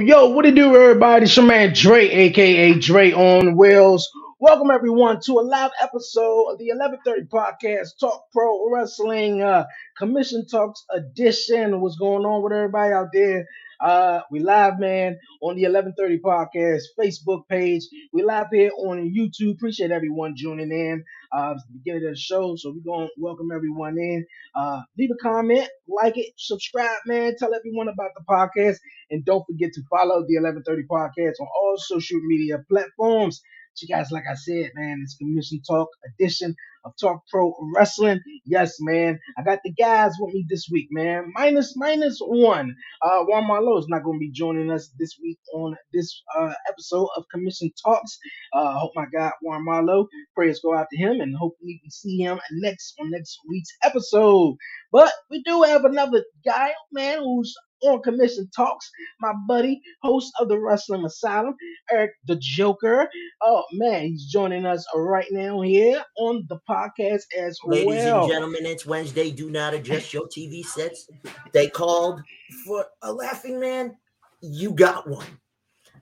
Yo, what it do, everybody? It's your man Dre, aka Dre on Wheels. Welcome everyone to a live episode of the 1130 podcast, Talk Pro Wrestling uh Commission Talks edition. What's going on with everybody out there? Uh we live, man, on the 1130 podcast Facebook page. We live here on YouTube. Appreciate everyone tuning in. Uh it's the beginning of the show, so we're gonna welcome everyone in. Uh leave a comment, like it, subscribe, man. Tell everyone about the podcast. And don't forget to follow the 1130 podcast on all social media platforms. You guys, like I said, man, it's Commission Talk edition of Talk Pro Wrestling. Yes, man. I got the guys with me this week, man. Minus minus one. Uh Juan Marlowe is not going to be joining us this week on this uh episode of Commission Talks. Uh hope my guy Juan Marlowe, prayers go out to him and hopefully we see him next on next week's episode. But we do have another guy, man, who's on Commission Talks, my buddy, host of the Wrestling Asylum, Eric the Joker. Oh man, he's joining us right now here on the podcast as well, Ladies well. and gentlemen, it's Wednesday. Do not adjust your TV sets. They called for a laughing man. You got one.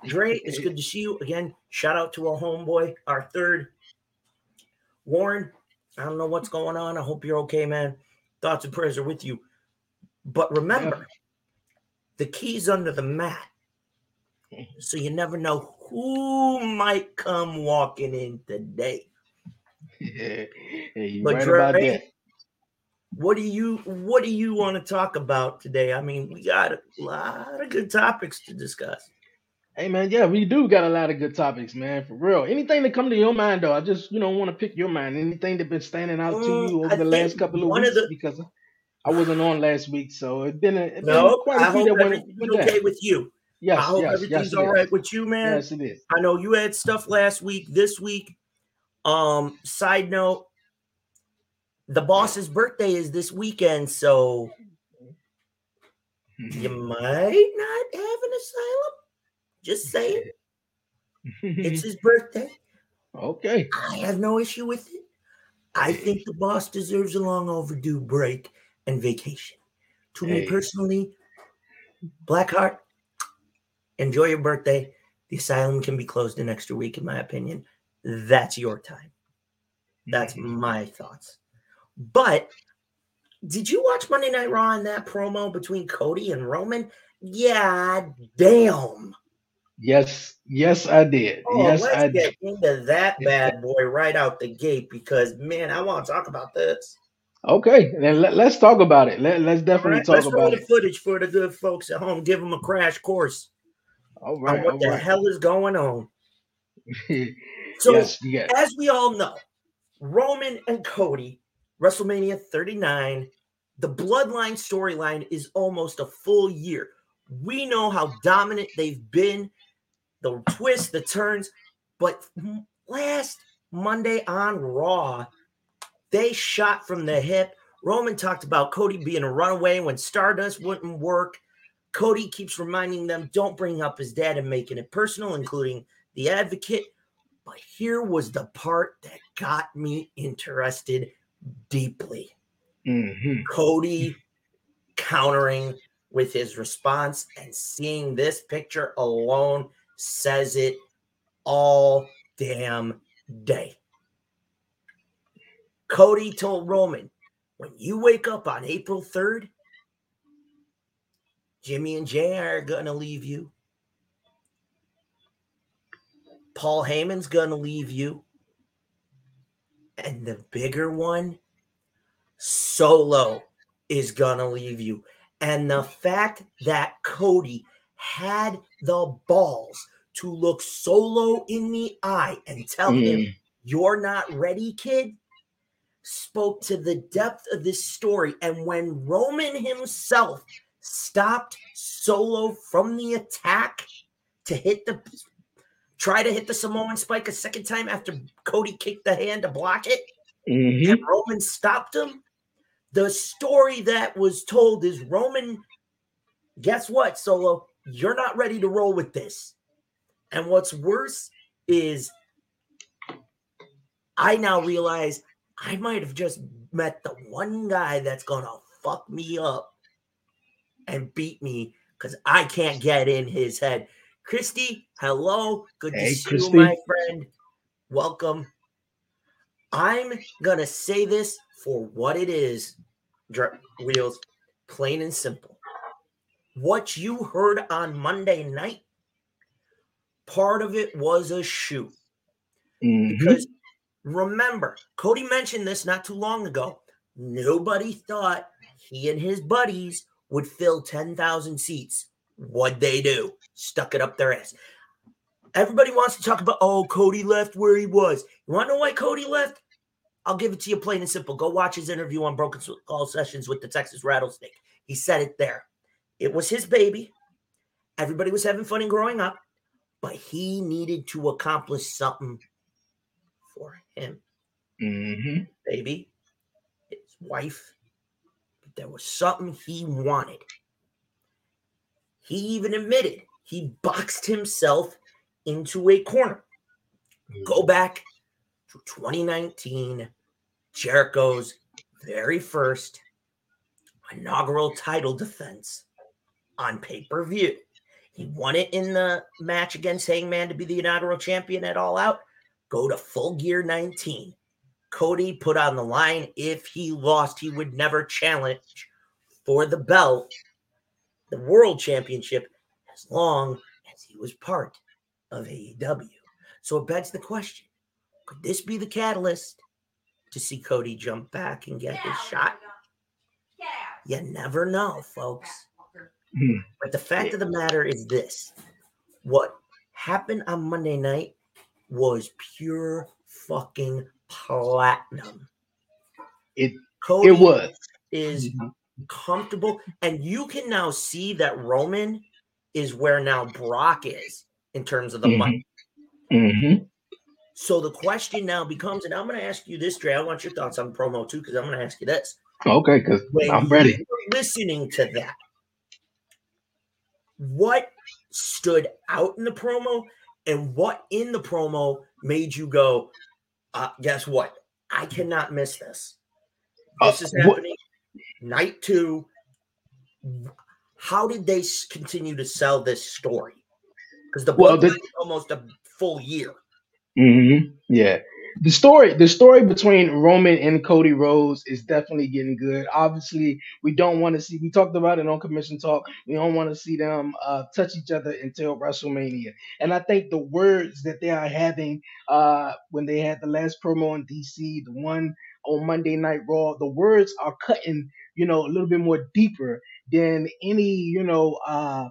Dre, it's good to see you again. Shout out to our homeboy, our third. Warren, I don't know what's going on. I hope you're okay, man. Thoughts and prayers are with you. But remember, the key's under the mat. So you never know who might come walking in today. Yeah, yeah But right about Dre, that. what do you what do you want to talk about today? I mean, we got a lot of good topics to discuss. Hey man, yeah, we do got a lot of good topics, man. For real. Anything that come to your mind though, I just you know want to pick your mind. Anything that been standing out to Mm, you I over the last couple of weeks of the- because I wasn't on last week, so it's been a it's been No, quite I hope everything's okay down. with you. Yes, I hope yes, everything's yes, it all right with you, man. Yes, it is. I know you had stuff last week, this week. Um, side note, the boss's birthday is this weekend, so you might not have an asylum. Just saying, it's his birthday. okay. I have no issue with it. I think the boss deserves a long overdue break and vacation. To me Hey. personally, Blackheart, enjoy your birthday. The asylum can be closed an extra week, in my opinion. That's your time. That's my thoughts. But did you watch Monday Night Raw and that promo between Cody and Roman? Yeah, damn. Yes, yes, I did. Oh, yes, let's I get did. into that bad boy right out the gate because man, I want to talk about this. Okay, then let, us talk about it. Let, let's definitely right, talk let's roll about the it. footage for the good folks at home. Give them a crash course All right. on what the right. hell is going on. So, yes, it. as we all know, Roman and Cody, WrestleMania 39, the Bloodline storyline is almost a full year. We know how dominant they've been, the twists, the turns, but last Monday on Raw, they shot from the hip. Roman talked about Cody being a runaway when Stardust wouldn't work. Cody keeps reminding them don't bring up his dad and making it personal, including the advocate. But here was the part that got me interested deeply. hmm Cody countering with his response and seeing this picture alone says it all damn day. Cody told Roman, when you wake up on April 3rd, Jimmy and Jey are going to leave you. Paul Heyman's gonna leave you. And the bigger one, Solo is gonna leave you. And the fact that Cody had the balls to look Solo in the eye and tell him, Mm. You're not ready, kid, spoke to the depth of this story. And when Roman himself stopped Solo from the attack to hit the try to hit the Samoan spike a second time after Cody kicked the hand to block it, Mhm. and Roman stopped him. The story that was told is Roman, guess what, Solo? You're not ready to roll with this. And what's worse is I now realize I might have just met the one guy that's gonna fuck me up and beat me because I can't get in his head. Christy, hello. Good Hey, to see Christy. you, my friend. Welcome. I'm gonna say this for what it is, Dr- Wheels, plain and simple. What you heard on Monday night, part of it was a shoot. Mhm. Because remember, Cody mentioned this not too long ago. Nobody thought he and his buddies would fill 10,000 seats. What'd they do? Stuck it up their ass. Everybody wants to talk about, oh, Cody left where he was. You want to know why Cody left? I'll give it to you plain and simple. Go watch his interview on Broken Skull Sessions with the Texas Rattlesnake. He said it there. It was his baby. Everybody was having fun and growing up, but he needed to accomplish something for him, Mhm. baby, his wife. But there was something he wanted. He even admitted he boxed himself into a corner. Go back to 2019, Jericho's very first inaugural title defense on pay per view. He won it in the match against Hangman to be the inaugural champion at All Out. Go to Full Gear 19. Cody put on the line if he lost, he would never challenge for the belt, the world championship, as long as he was part of AEW. So it begs the question could this be the catalyst to see Cody jump back and get his shot? You never know, folks. Hmm. But the fact of the matter is this what happened on Monday night was pure fucking platinum. It- Cody It was. is comfortable, and you can now see that Roman is where now Brock is in terms of the Mhm. money. Mhm. So the question now becomes, and I'm going to ask you this, Dre. I want your thoughts on promo too, because I'm going to ask you this. Okay, because I'm ready. listening to that, what stood out in the promo, and what in the promo made you go, uh, "Guess what? I cannot miss this. This Uh, is what- happening night two. How did they continue to sell this story? Because the Well, book the- is almost a full year. hmm Yeah. The story, the story between Roman and Cody Rhodes is definitely getting good. Obviously, we don't want to see. We talked about it on Commission Talk. We don't want to see them uh, touch each other until WrestleMania. And I think the words that they are having uh, when they had the last promo in DC, the one on Monday Night Raw, the words are cutting, you know, a little bit more deeper than any, you know, uh,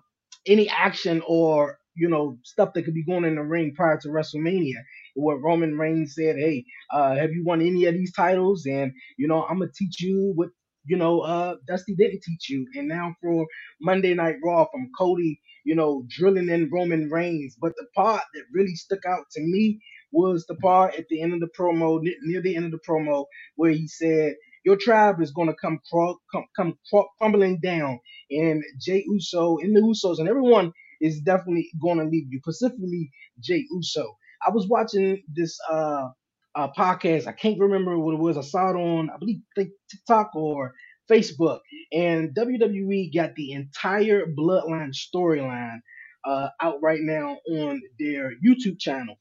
any action or you know stuff that could be going in the ring prior to WrestleMania what Roman Reigns said, "Hey, uh, have you won any of these titles?" And you know, I'm gonna teach you what you know uh, Dusty didn't teach you. And now for Monday Night Raw from Cody, you know, drilling in Roman Reigns. But the part that really stuck out to me was the part at the end of the promo, ne- near the end of the promo, where he said. Your tribe is gonna come crawl, come come crumbling down, and Jey Uso and the Usos and everyone is definitely gonna leave you, specifically Jey Uso. I was watching this uh, uh podcast. I can't remember what it was. I saw it on, I believe, TikTok or Facebook, and WWE got the entire Bloodline storyline uh, out right now on their YouTube channel.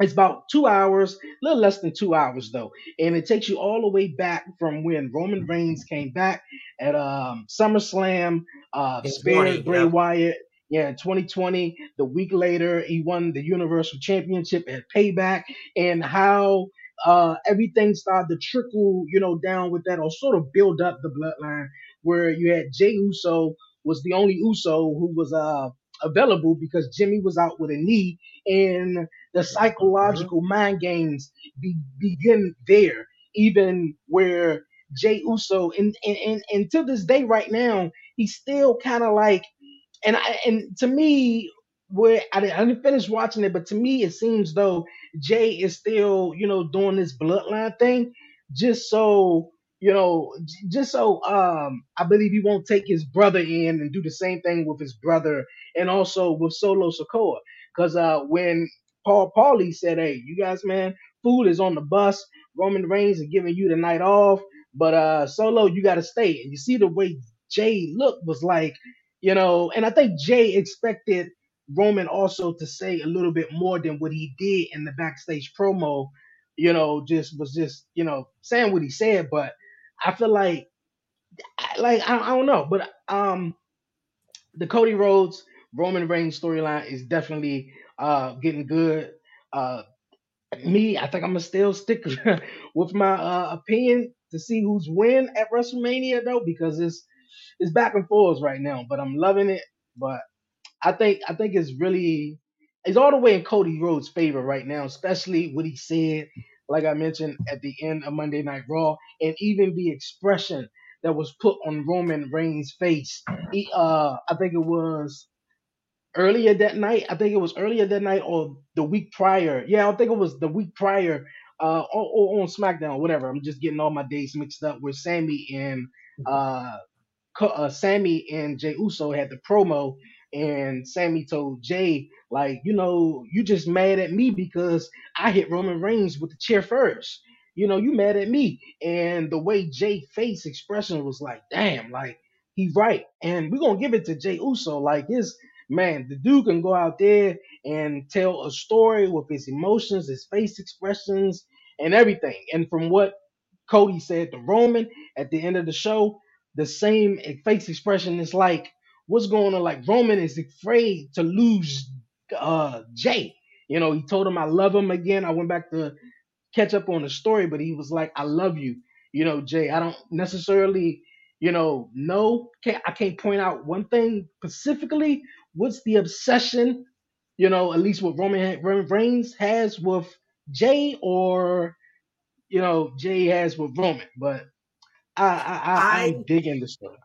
It's about two hours, a little less than two hours though, and it takes you all the way back from when Roman Reigns came back at um, SummerSlam, uh, spared 20, Bray. Wyatt. Yeah, 2020, the week later, he won the Universal Championship at Payback, and how uh, everything started to trickle, you know, down with that or sort of build up the bloodline where you had Jey Uso was the only Uso who was uh, available because Jimmy was out with a knee, and the psychological mind games be, begin there, even where Jey Uso, and, and, and, and to this day, right now, he's still kind of like, and I, and to me, where I didn't, I didn't finish watching it, but to me, it seems though Jey is still, you know, doing this bloodline thing just so you know, just so um, I believe he won't take his brother in and do the same thing with his brother and also with Solo Sikoa. Because uh, when Paul Paulie said, "Hey, you guys, man, food is on the bus. Roman Reigns is giving you the night off, but uh, Solo, you got to stay." And you see the way Jey looked was like, you know, and I think Jey expected Roman also to say a little bit more than what he did in the backstage promo. You know, just was just you know saying what he said, but I feel like like I, I don't know, but um the Cody Rhodes Roman Reigns storyline is definitely uh getting good. Uh me, I think I'm gonna still stick with my uh opinion to see who's win at WrestleMania though, because it's it's back and forth right now. But I'm loving it. But I think I think it's really it's all the way in Cody Rhodes' favor right now, especially what he said, like I mentioned at the end of Monday Night Raw, and even the expression that was put on Roman Reigns' face. He, uh, I think it was earlier that night. I think it was earlier that night or the week prior. Yeah, I think it was the week prior. Uh, on, on SmackDown, whatever. I'm just getting all my days mixed up. Where Sami and uh uh, Sami and Jey Uso had the promo, and Sami told Jey, like, you know, you just mad at me because I hit Roman Reigns with the chair first. You know, you mad at me. And the way Jey face expression was like, damn, like he's right. And we're gonna give it to Jey Uso. Like his man, the dude can go out there and tell a story with his emotions, his face expressions, and everything. And from what Cody said to Roman at the end of the show, the same face expression It's like, what's going on? Like Roman is afraid to lose uh Jey. You know, he told him I love him again. I went back to catch up on the story, but he was like, I love you. You know, Jey, I don't necessarily, you know, know. Can't, I can't point out one thing specifically. What's the obsession, you know, at least what Roman, Roman Reigns has with Jey or, you know, Jey has with Roman. But I, I, I, I I'm digging the story.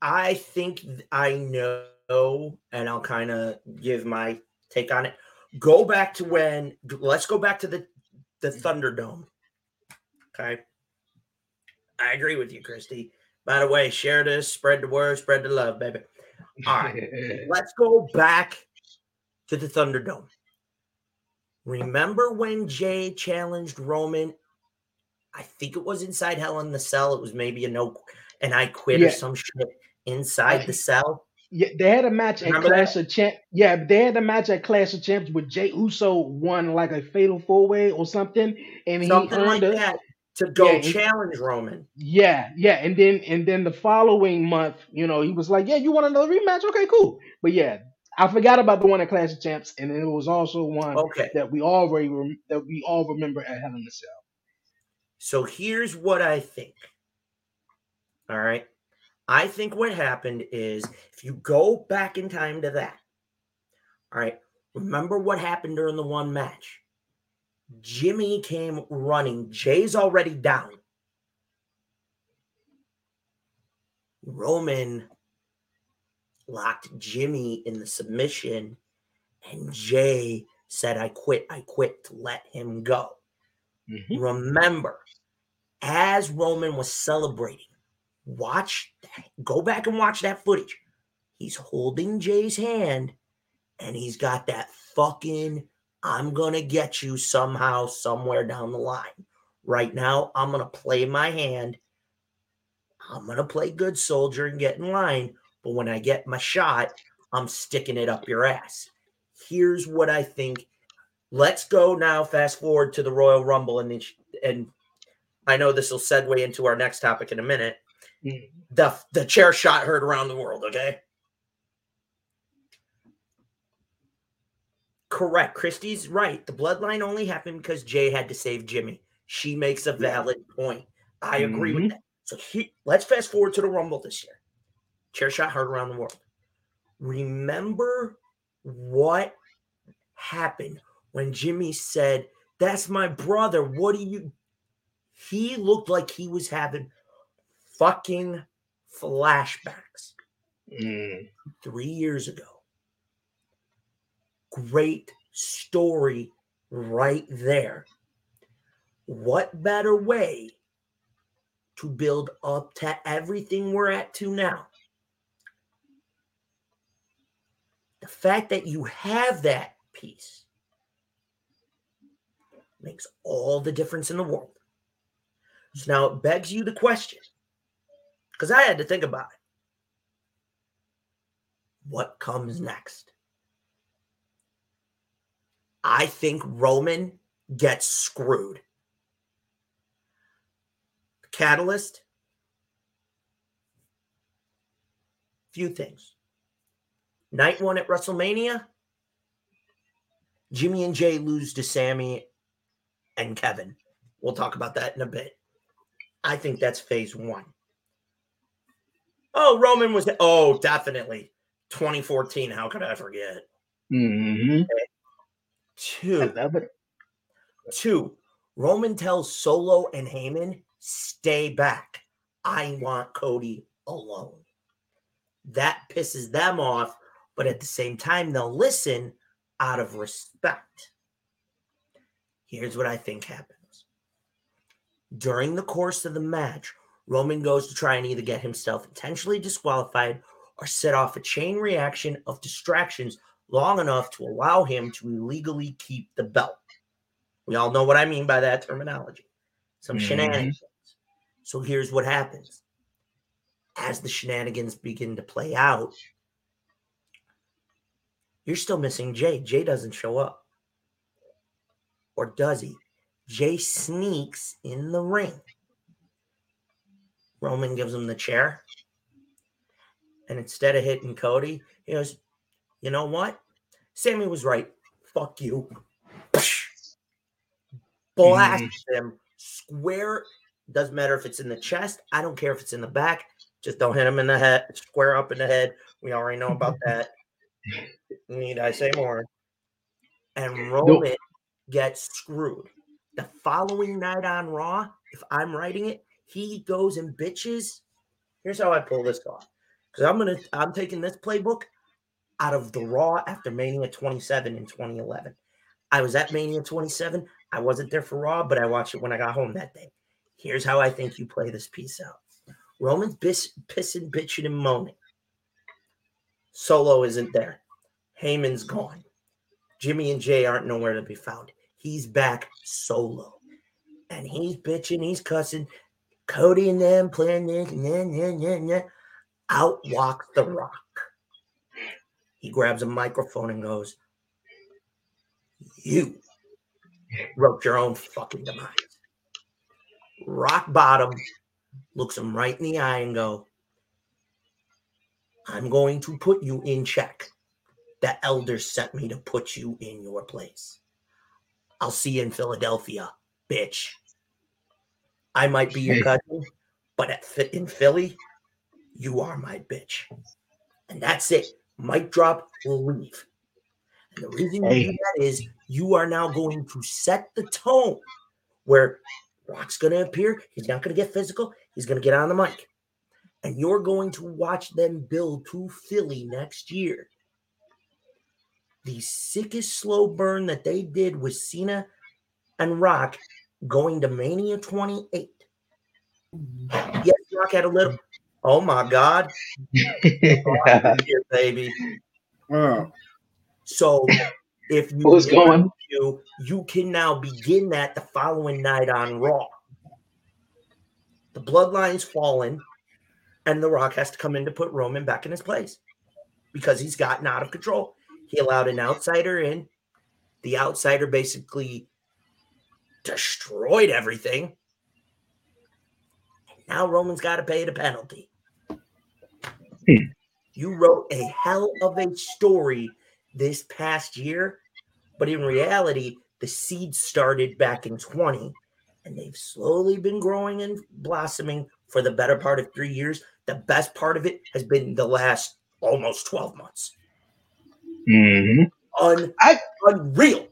I think I know, and I'll kind of give my take on it. Go back to when. Let's go back to the the Thunderdome. Okay, I agree with you, Christy. By the way, share this, spread the word, spread the love, baby. All right, let's go back to the Thunderdome. Remember when Jey challenged Roman? I think it was inside Hell in the Cell. It was maybe a no, and I quit or some shit inside the cell. Yeah, they had a match at Remember Clash of Champs. Yeah, they had a match at Clash of Champs with Jey Uso won like a fatal four way or something, and he something like earned that to go Yeah, challenge Roman. Yeah, yeah, and then and then the following month, you know, he was like, "Yeah, you want another rematch? Okay, cool." But yeah, I forgot about the one at Clash of Champs, and it was also one Okay, that we already rem- that we all remember at Hell in the Cell. So here's what I think. All right, I think what happened is if you go back in time to that. All right, remember what happened during the one match? Jimmy came running. Jey's already down. Roman locked Jimmy in the submission, and Jey said, I quit, I quit to let him go. Mhm. Remember, as Roman was celebrating, watch that, go back and watch that footage. He's holding Jey's hand and he's got that fucking I'm gonna get you somehow, somewhere down the line. Right now, I'm gonna play my hand. I'm gonna play good soldier and get in line. But when I get my shot, I'm sticking it up your ass. Here's what I think. Let's go now. Fast forward to the Royal Rumble, and and I know this will segue into our next topic in a minute. Mhm. The the chair shot heard around the world. Okay. Correct. Christie's right. The bloodline only happened because Jey had to save Jimmy. She makes a valid point. I agree Mhm. with that. So he, let's fast forward to the Rumble this year. Chair shot heard around the world. Remember what happened when Jimmy said, That's my brother. What do you? He looked like he was having fucking flashbacks Mm. three years ago. Great story right there. What better way to build up to everything we're at to now? The fact that you have that piece makes all the difference in the world. So now it begs you the question, because I had to think about it. What comes next? I think Roman gets screwed. Catalyst. Few things. Night one at WrestleMania. Jimmy and Jey lose to Sami and Kevin. We'll talk about that in a bit. I think that's phase one. Oh, Roman was. Oh, definitely. 2014. How could I forget? hmm Two. Two, Roman tells Solo and Heyman, stay back. I want Cody alone. That pisses them off, but at the same time, they'll listen out of respect. Here's what I think happens. During the course of the match, Roman goes to try and either get himself intentionally disqualified or set off a chain reaction of distractions long enough to allow him to illegally keep the belt. We all know what I mean by that terminology. Some Mhm. shenanigans. So here's what happens. As the shenanigans begin to play out, you're still missing Jey. Jey doesn't show up. Or does he? Jey sneaks in the ring. Roman gives him the chair. And instead of hitting Cody, he goes, You know what? Sami was right. Fuck you. Blasts him square. Doesn't matter if it's in the chest. I don't care if it's in the back. Just don't hit him in the head, square up in the head. We already know about that. Need I say more? And Roman gets screwed. The following night on Raw, if I'm writing it, he goes and bitches. Here's how I pull this off. Because I'm gonna I'm taking this playbook out of the Raw after Mania 27 in 2011. I was at Mania 27. I wasn't there for Raw, but I watched it when I got home that day. Here's how I think you play this piece out. Roman's bis- pissing, bitching, and moaning. Solo isn't there. Heyman's gone. Jimmy and Jey aren't nowhere to be found. He's back solo. And he's bitching, he's cussing. Cody and them playing this, nah, nah, nah, nah. Out walks The Rock. He grabs a microphone and goes, You wrote your own fucking demise. Rock bottom looks him right in the eye and go, I'm going to put you in check. The elders sent me to put you in your place. I'll see you in Philadelphia, bitch. I might be your cousin, but at, in Philly, you are my bitch. And that's it. Mic drop, we'll leave. And the reason you do that is you are now going to set the tone where Rock's going to appear. He's not going to get physical. He's going to get on the mic. And you're going to watch them build to Philly next year. The sickest slow burn that they did with Cena and Rock going to Mania 28. Mm-hmm. Yes, Rock had a little. Oh my God, here, baby. Oh, So if you What's want going? to, you can now begin that the following night on Raw. The bloodline's fallen, and The Rock has to come in to put Roman back in his place because he's gotten out of control. He allowed an outsider in. The outsider basically destroyed everything. Now Roman's got to pay the penalty. Hmm. You wrote a hell of a story this past year But in reality, the seed started back in 20 and they've slowly been growing and blossoming for the better part of three years. The best part of it has been the last almost 12 months. Mm-hmm. Un- I- unreal.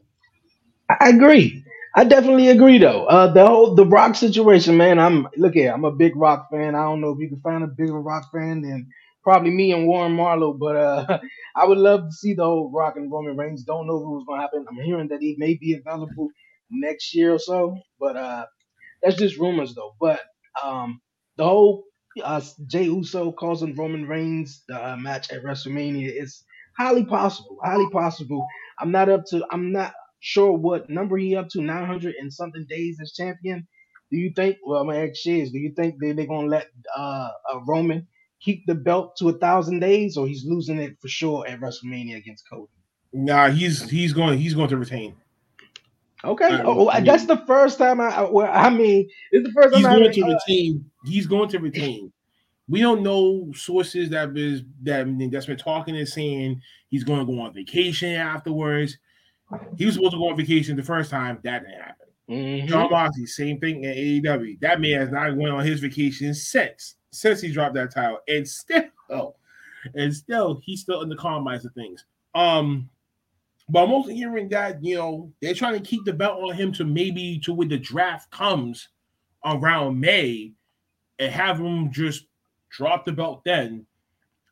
I agree. I definitely agree though. Uh the whole the rock situation, man. I'm look here, I'm a big rock fan. I don't know if you can find a bigger rock fan than probably me and Warren Marlowe, but uh I would love to see the whole rock and Roman Reigns. Don't know who's gonna happen. I'm hearing that he may be available next year or so, but uh that's just rumors though. But um the whole uh Jey Uso causing Roman Reigns the uh, match at WrestleMania is highly possible. Highly possible. I'm not up to I'm not sure what number he up to, 900 and something days as champion. Do you think? Well, I'm gonna ask Shiz. Do you think they they're gonna let uh, uh Roman keep the belt to a thousand days, or he's losing it for sure at WrestleMania against Cody? Nah, he's he's going he's going to retain. Okay, Uh, oh, I mean- that's the first time I. I- Well, I mean, it's the first He's time I. going to uh, retain. He's going to retain. We don't know sources that is that that's been talking and saying he's going to go on vacation afterwards. He was supposed to go on vacation the first time. That didn't happen. mhm. Jon Moxley, same thing at AEW. That man has not went on his vacation since since he dropped that title, and still, and still, he's still in the compromise of things. Um, but I'm also hearing that you know they're trying to keep the belt on him to maybe to when the draft comes around May, and have him just drop the belt then,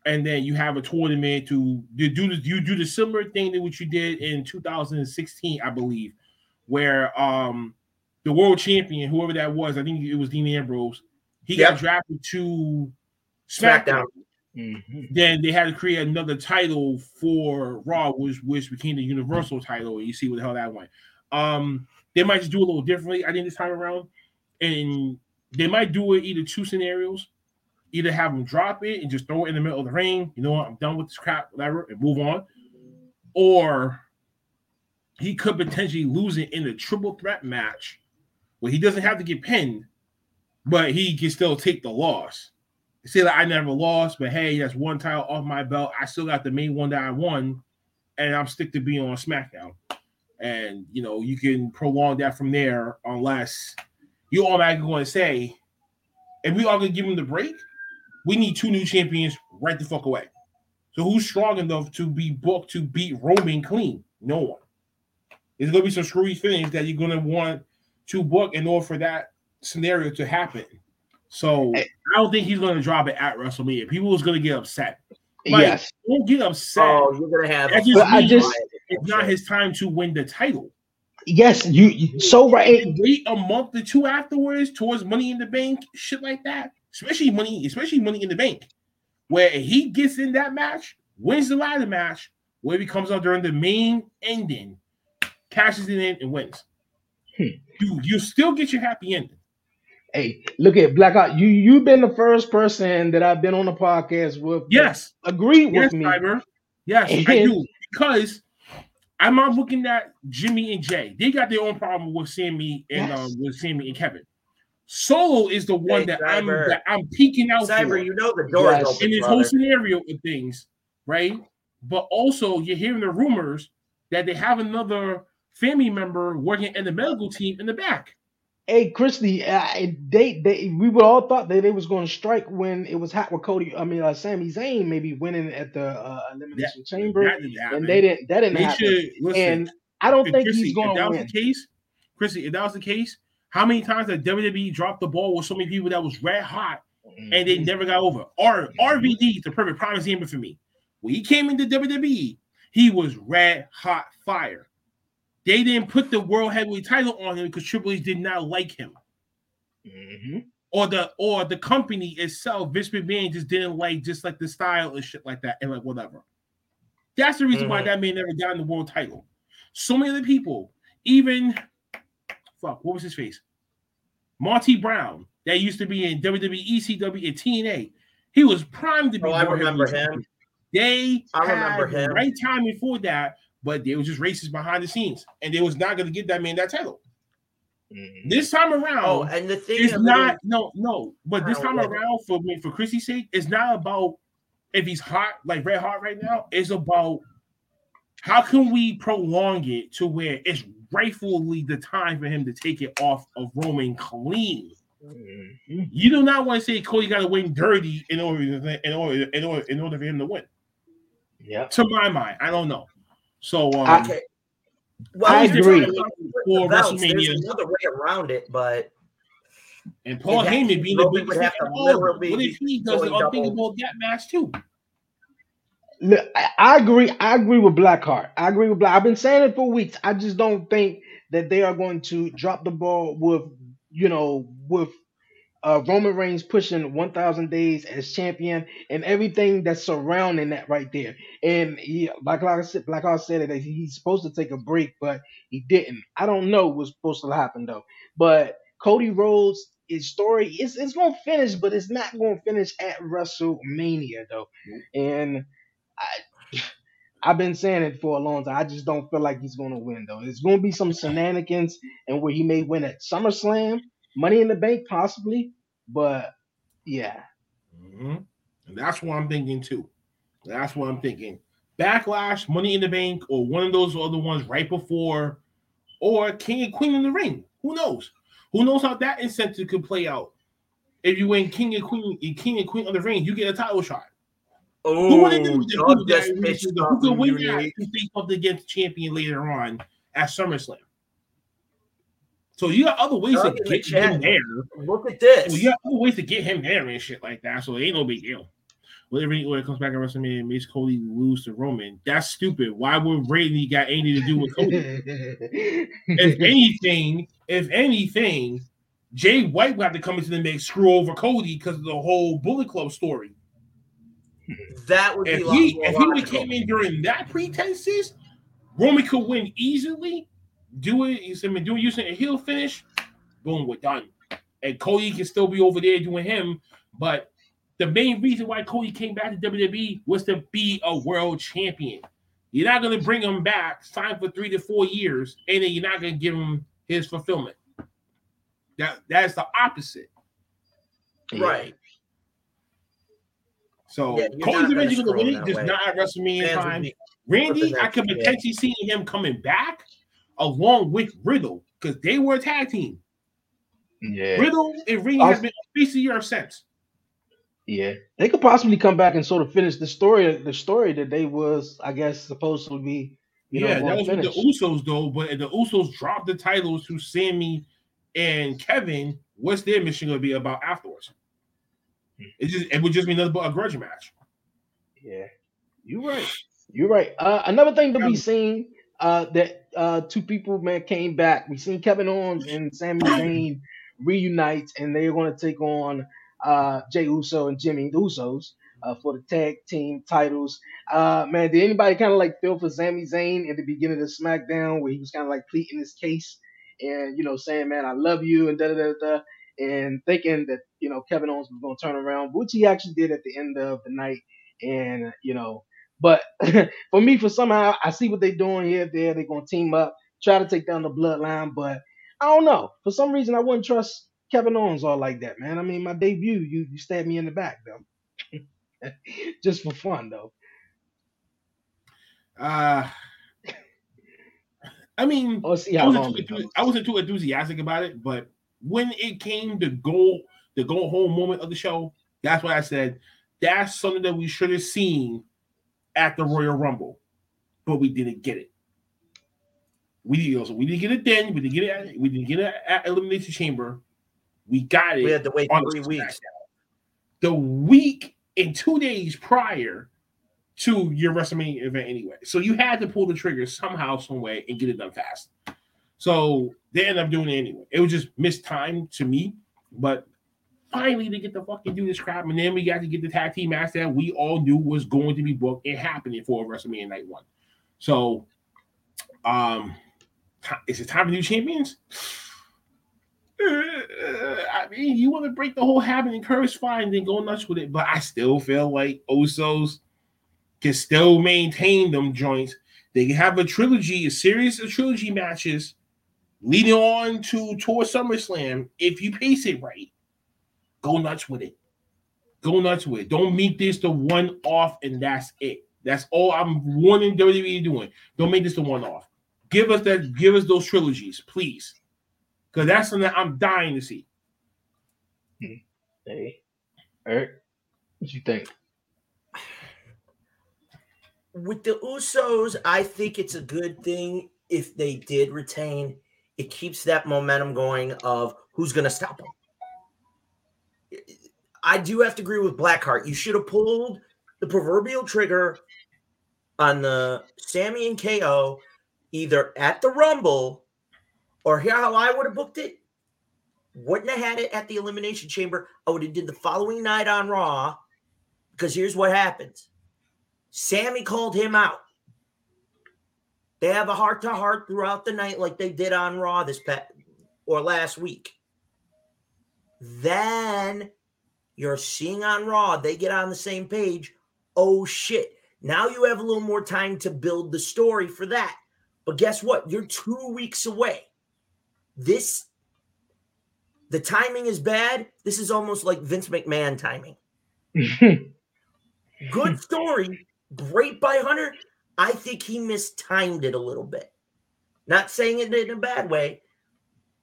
and then you have a tournament to you do the you do the similar thing that what you did in 2016, I believe, where um the world champion, whoever that was, I think it was Dean Ambrose, he Yep. got drafted to SmackDown. SmackDown. Mhm. Then they had to create another title for Raw, which which became the Universal title. And you see what the hell that went. Um, they might just do it a little differently, I think, this time around. And they might do it either two scenarios. Either have them drop it and just throw it in the middle of the ring. You know what? I'm done with this crap, whatever, and move on. Or he could potentially lose it in a triple threat match where he doesn't have to get pinned, but he can still take the loss. Say that I never lost, but hey, that's one title off my belt. I still got the main one that I won, and I'm stick to being on SmackDown. And you know, you can prolong that from there unless you automatically going to say, if we all to give him the break, we need two new champions right the fuck away. So who's strong enough to be booked to beat Roman clean? No one. There's going to be some screwy things that you're going to want to book in order for that scenario to happen. So Hey. I don't think he's going to drop it at WrestleMania. People is going to get upset. Like, yes, Don't get upset. Oh, you're gonna have. That just But I just- it's not his time to win the title. yes, you, you so right. Wait a month or two afterwards towards Money in the Bank, shit like that. Especially money, especially Money in the Bank, where he gets in that match, wins the ladder match, where he comes out during the main ending, cashes it in and wins. Hmm. You you still get your happy ending. Hey, look at Blackout. You you've been the first person that I've been on the podcast with. Yes, agreed with yes, me. Cyber. Yes, I do because I'm not looking at Jimmy and Jey. They got their own problem with Sami and Yes. um, with Sami and Kevin. Solo is the one Hey, that I'm that I'm peeking out for Cyber, you know the door Yes. open. in this brother. whole scenario of things, right? But also you're hearing the rumors that they have another family member working in the medical team in the back. Hey, Christy, uh, they they we would all thought that they was going to strike when it was hot with Cody. I mean, uh, Sami Zayn maybe winning at the uh, elimination chamber, That didn't happen. and they didn't. That didn't They happen. should listen. and I don't think Chrissy, he's going if that to was win. the case, Chrissy, if that was the case, how many times did WWE drop the ball with so many people that was red hot and they Mhm. never got over? R RVD is the perfect prime example for me. When he came into WWE, he was red hot fire. They didn't put the world heavyweight title on him because Triple H did not like him. Mhm. Or the or the company itself, Vince McMahon just didn't like just like the style and shit like that, and like whatever. That's the reason why Mhm. that man never got in the world title. So many other people, even fuck, what was his face? Monty Brown, that used to be in WWE, ECW, and TNA. He was primed to be. Oh, I remember him. They I had remember the him. right time before that, but they was just racist behind the scenes, and they was not going to get that man that title. Mhm. This time around, Oh, and the thing it not no no but this time around for me for chrissy's sake it's not about if he's hot like red hot right now it's about how can we prolong it to where it's rightfully the time for him to take it off of Roman clean? Mhm. You do not want to say Cody got to win dirty in order to, in order in order in order for him to win. Yeah. To my mind, I don't know. So um, Okay. Well, I agree. For the WrestleMania. There's another way around it, but and Paul in Heyman being the Roman biggest would have to of all of them. literally What if he does the unthinkable that match too? Look, I, I agree. I agree with Blackheart. I agree with Black. I've been saying it for weeks. I just don't think that they are going to drop the ball with, you know, with uh, Roman Reigns pushing 1,000 days as champion and everything that's surrounding that right there. And he, like, like I said, Blackheart said that he's supposed to take a break, but he didn't. I don't know what's supposed to happen though. But Cody Rhodes, his story, it's, it's to finish, but it's not going to finish at WrestleMania though. And I, I've been saying it for a long time. I just don't feel like he's going to win though. It's going to be some shenanigans and where he may win at SummerSlam, Money in the Bank possibly, but yeah, Mhm. And that's what I'm thinking too. That's what I'm thinking. Backlash, Money in the Bank, or one of those other ones right before, or King and Queen in the Ring. Who knows? Who knows how that incentive could play out? If you win King and Queen, King and Queen of the Ring, you get a title shot. Who oh, would it do? Doug Who just could pitched who could something win that to face up against champion later on at SummerSlam? So you got other ways Doug to in the get him chat. there. Look at this. Well, you got other ways to get him there and shit like that. So it ain't no big deal. Whatever when it comes back at WrestleMania and makes Cody lose to Roman, that's stupid. Why would Randy got anything to do with Cody? if anything, if anything, Jay White would have to come into the mix, screw over Cody because of the whole Bullet Club story. That would be If a lot he if he would have came in during that pretenses, Roman could win easily. Do it. He's been doing using a heel finish. Boom, we're done. And Cody can still be over there doing him. But the main reason why Cody came back to WWE was to be a world champion. You're not going to bring him back, sign for three to four years, and then you're not going to give him his fulfillment. That that's the opposite. right. So Yeah, Cody's not gonna eventually going to win it, just way. not at WrestleMania Fans time. Randy, I could year. potentially see him coming back along with Riddle because they were a tag team. yeah, Riddle and Randy I has been a piece of your sense. yeah, they could possibly come back and sort of finish the story, the story that they was, I guess, supposed to be. You yeah, know, that gonna was with the. Usos though, but the Usos dropped the titles to Sami and Kevin. What's their mission going to be about afterwards? It just it would just be another a grudge match. Yeah, you're right. You're right. Uh, another thing that Um, we seen uh, that uh, two people man came back. We seen Kevin Owens and Sami Zayn reunite, and they're going to take on uh, Jey Uso and Jimmy Usos uh, for the tag team titles. Uh, man, did anybody kind of like feel for Sami Zayn at the beginning of SmackDown where he was kind of like pleading his case and you know saying, "Man, I love you," and da da da da, and thinking that you know Kevin Owens was going to turn around, which he actually did at the end of the night. And you know but for me for somehow i see what they're doing here there they're going to team up try to take down the bloodline but i don't know. For some reason i wouldn't trust kevin owens all like that man. I mean my debut you you stabbed me in the back though. Just for fun though. Uh I mean, I wasn't, too, it goes. enthu- I wasn't too enthusiastic about it, but when it came to go the go home moment of the show, that's what I said. That's something that we should have seen at the Royal Rumble, but we didn't get it. We also we didn't get it then. We didn't get it. At, we didn't get it at Elimination Chamber. We got it. We had to wait three weeks. The week and two days prior to your WrestleMania event, anyway. So you had to pull the trigger somehow, some way, and get it done fast. So they ended up doing it anyway. It was just missed time to me, but finally they get to fucking do this crap, and then we got to get the tag team match that we all knew was going to be booked and happening for WrestleMania Night One. So, um, is it time for new champions? I mean, you want to break the whole habit and curse, fine, then go nuts with it. But I still feel like Usos can still maintain them joints. They can have a trilogy, a series of trilogy matches leading on to tour SummerSlam if you pace it right. Go nuts with it. Go nuts with it. Don't make this the one off and that's it. That's all I'm warning WWE doing. Don't make this the one off. Give us that. Give us those trilogies, please, because that's something that I'm dying to see. Hey, Eric, what you think? With the Usos, I think it's a good thing if they did retain. It keeps that momentum going of who's going to stop them. I do have to agree with Blackheart. You should have pulled the proverbial trigger on the Sami and KO either at the Rumble or here how I would have booked it. Wouldn't have had it at the Elimination Chamber. I would have did the following night on Raw because here's what happens. Sami called him out. They have a heart to heart throughout the night, like they did on Raw this past or last week. Then you're seeing on Raw, they get on the same page. Oh shit. Now you have a little more time to build the story for that. But guess what? You're two weeks away. This, the timing is bad. This is almost like Vince McMahon timing. Good story. Great by Hunter. I think he mistimed it a little bit. Not saying it in a bad way,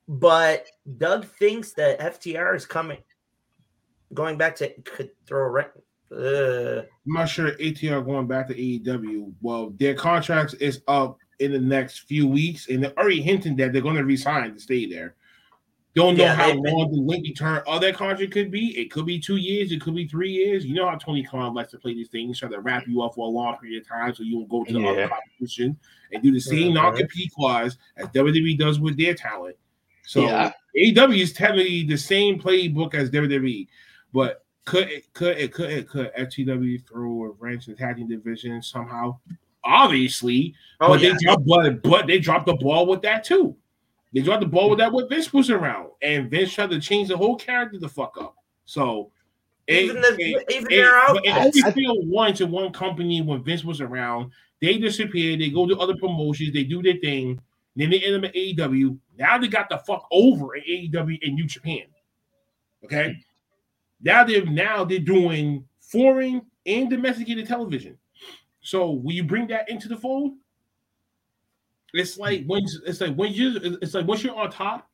but Doug thinks that FTR is coming. Going back to could throw a rent. Uh, I'm not sure ATR going back to AEW. Well, their contracts is up in the next few weeks, and they're already hinting that they're going to resign to stay there. Don't know Yeah, how they- long the lengthy term of that contract could be. It could be two years. It could be three years. You know how Tony Khan likes to play these things, try to wrap you up for a long period of time, so you don't go to the Yeah. other competition and do the same Mhm. non-compete clause as WWE does with their talent. So Yeah. AEW is technically the same playbook as WWE, but could it could it could it could FTW throw a wrench in the tag team division somehow? Obviously, oh but yeah. they dropped but, but they dropped the ball with that too. They dropped the ball with that when Vince was around, and Vince tried to change the whole character the fuck up. So it- even the, it- even it- their outfits. it I- always I- feel one to one company when Vince was around. They disappear. They go to other promotions. They do their thing. Then they end up at AEW. Now they got the fuck over at AEW and New Japan. Okay. Now they're now they're doing foreign and domesticated television. So when you bring that into the fold, it's like when it's like when you it's like once you're on top,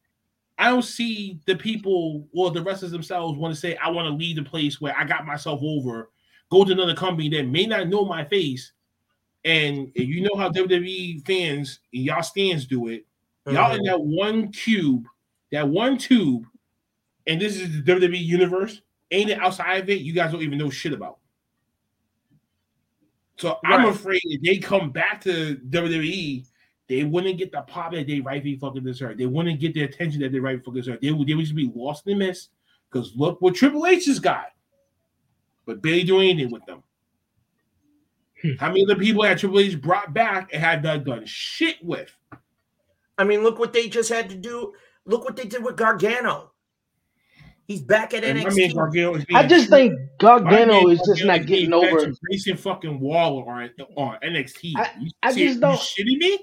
I don't see the people or the wrestlers themselves want to say, I want to leave the place where I got myself over, go to another company that may not know my face. And you know how WWE fans, and y'all stands do it, y'all in Mhm. that one cube, that one tube, and this is the WWE universe, ain't it outside of it, you guys don't even know shit about. So I'm afraid if they come back to WWE, they wouldn't get the pop that they rightfully fucking deserve. They wouldn't get the attention that they rightfully fucking deserve. They would, they would just be lost in the mist. Because look what Triple H has got, but barely doing anything with them. Hmm. How many other people had Triple H brought back and had not done shit with? I mean, look what they just had to do. Look what they did with Gargano. He's back at And my man NXT. Gargano is I being just true- think Gargano is just Gargano not getting over. fed to Grayson fucking Waller on, on NXT. I- you, I see- just don't- You shitting me?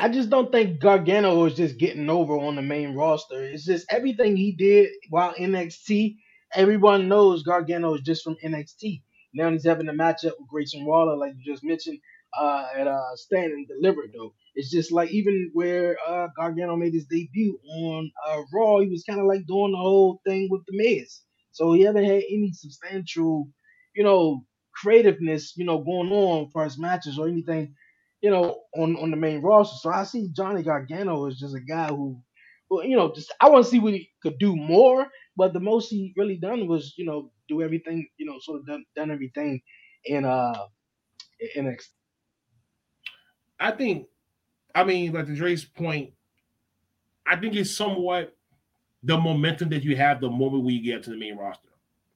I just don't think Gargano is just getting over on the main roster. It's just everything he did while NXT. Everyone knows Gargano is just from NXT. Now he's having a matchup with Grayson Waller, like you just mentioned, uh, at uh, Stand and Deliver. Though it's just like even where uh, Gargano made his debut on uh, Raw, he was kind of like doing the whole thing with the Miz. So he haven't had any substantial, you know, creativeness, you know, going on for his matches or anything you know, on on the main roster. So I see Johnny Gargano is just a guy who, well, you know, just I want to see what he could do more. But the most he really done was, you know, do everything, you know, sort of done done everything in uh in NXT. I think, I mean, like to Dre's point, I think it's somewhat the momentum that you have the moment we get to the main roster.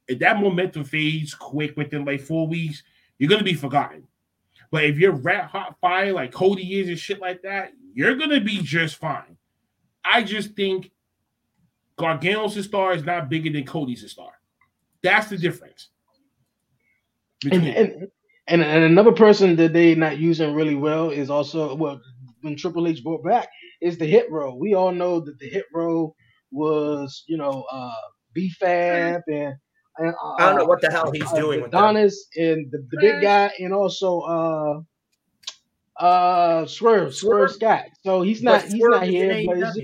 If that momentum fades quick within like four weeks, you're gonna be forgotten. But if you're rat hot fire like Cody is and shit like that, you're gonna be just fine. I just think Gargano's star is not bigger than Cody's star. That's the difference. And, and and and another person that they not using really well is also well when Triple H brought back is the hit row. We all know that the hit row was you know uh B Fab and and, I don't know uh, what the hell he's uh, doing with them. Adonis and the, the big guy, and also uh uh Swerve, Swerve Swerve? Scott. So he's But not he's not here, but it's,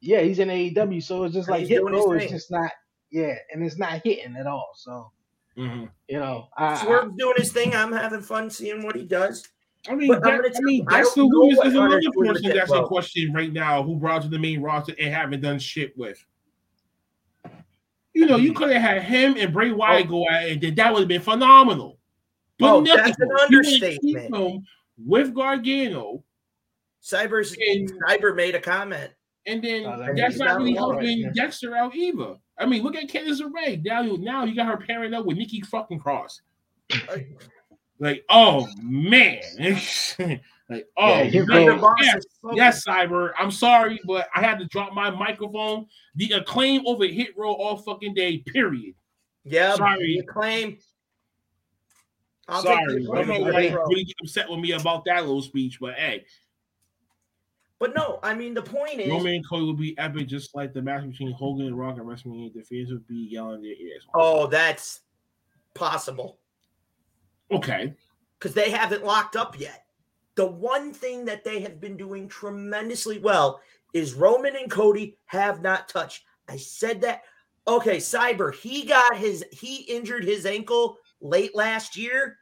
yeah, he's in AEW. So it's just And like he's Hit doing his Row is just not yeah, and it's not hitting at all. So Mhm. you know, I, I Swerve's doing his thing. I'm having fun seeing what he does. I mean, But I'm that, gonna I mean, I that's don't the who is, what is another Hunter's person that's in question right now who brought to the main roster and haven't done shit with. You know, you mm. could have had him and Bray Wyatt oh. go at it, and that would have been phenomenal. But Oh, no, that's an you wanna keep understatement. him with Gargano, Cyber's And- Cyber made a comment. and then Oh, that that's not really low right helping. Dexter out either. I mean, look at Candice LeRae. Now, now you got her pairing up with Nikki fucking Cross. Like, oh man, like, oh Yeah, here goes- yes, yes, Cyber. I'm sorry, but I had to drop my microphone. The acclaim over hit row all fucking day. Period. Yeah, Sorry. the claim. I'll sorry, take the I know acclaim over everybody Hit Row. really get upset with me about that little speech, but hey, But no, I mean the point is, Roman and Cody will be epic, just like the match between Hogan and Rock at WrestleMania. The fans would be yelling their ears. oh, that's possible okay. because they haven't locked up yet. The one thing that they have been doing tremendously well is Roman and Cody have not touched. I said that. Okay, Cyber, he got his he injured his ankle late last year.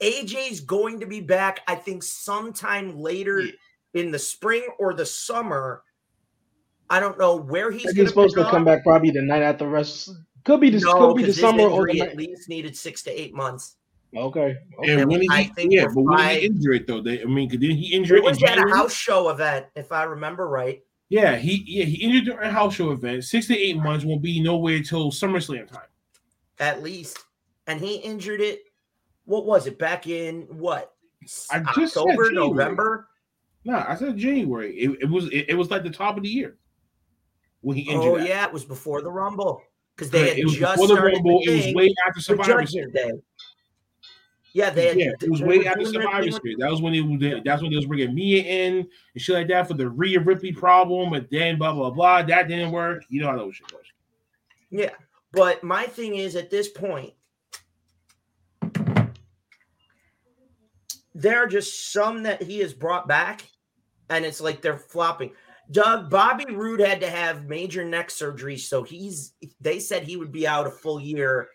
AJ's going to be back, I think, sometime later in the spring or the summer. I don't know where he's, he's, gonna supposed to come back probably the night after rest. Could be the No, could be the summer or the at night. least needed six to eight months. Okay. okay. And when did I he? think Yeah, we're but when did he injure it though? They, I mean, didn't he injure It it? was at a house show event, if I remember right. Yeah, he yeah he injured during a house show event. Six to eight months won't be nowhere till SummerSlam time. at least. And he injured it. What was it back in what? I just said October, January. November. No, I said January. It, it was it, it was like the top of the year when he injured. Oh that. yeah, it was before the Rumble because they had it was just before the started Rumble. the It was thing way after with Survivor Series. Day. Yeah, they had, Yeah, it was they way after Survivor Series. That was when it was. That's when they was bringing Mia in and shit like that for the Rhea Ripley problem, and then blah blah blah. That didn't work. You know how those shit goes. Yeah, but my thing is at this point, there are just some that he has brought back, and it's like they're flopping. Doug Bobby Roode had to have major neck surgery, so he's. They said he would be out a full year.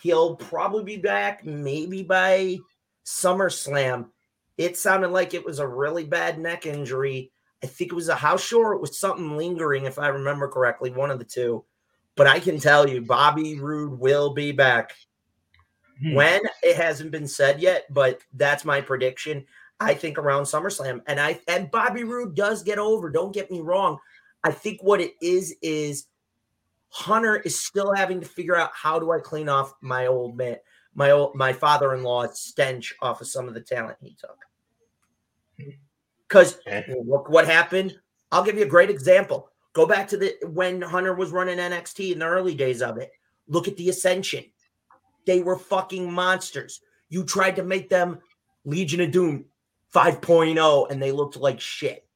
He'll probably be back maybe by SummerSlam. It sounded like it was a really bad neck injury. I think it was a house show or it was something lingering, if I remember correctly, one of the two. But I can tell you, Bobby Roode will be back. Hmm. When it hasn't been said yet, but that's my prediction. I think around SummerSlam, and I and Bobby Roode does get over. Don't get me wrong. I think what it is is Hunter is still having to figure out how do I clean off my old man, my old my father-in-law stench off of some of the talent he took. Because look what happened. I'll give you a great example. Go back to the when Hunter was running NXT in the early days of it. Look at the Ascension. They were fucking monsters. You tried to make them Legion of Doom 5.0 and they looked like shit.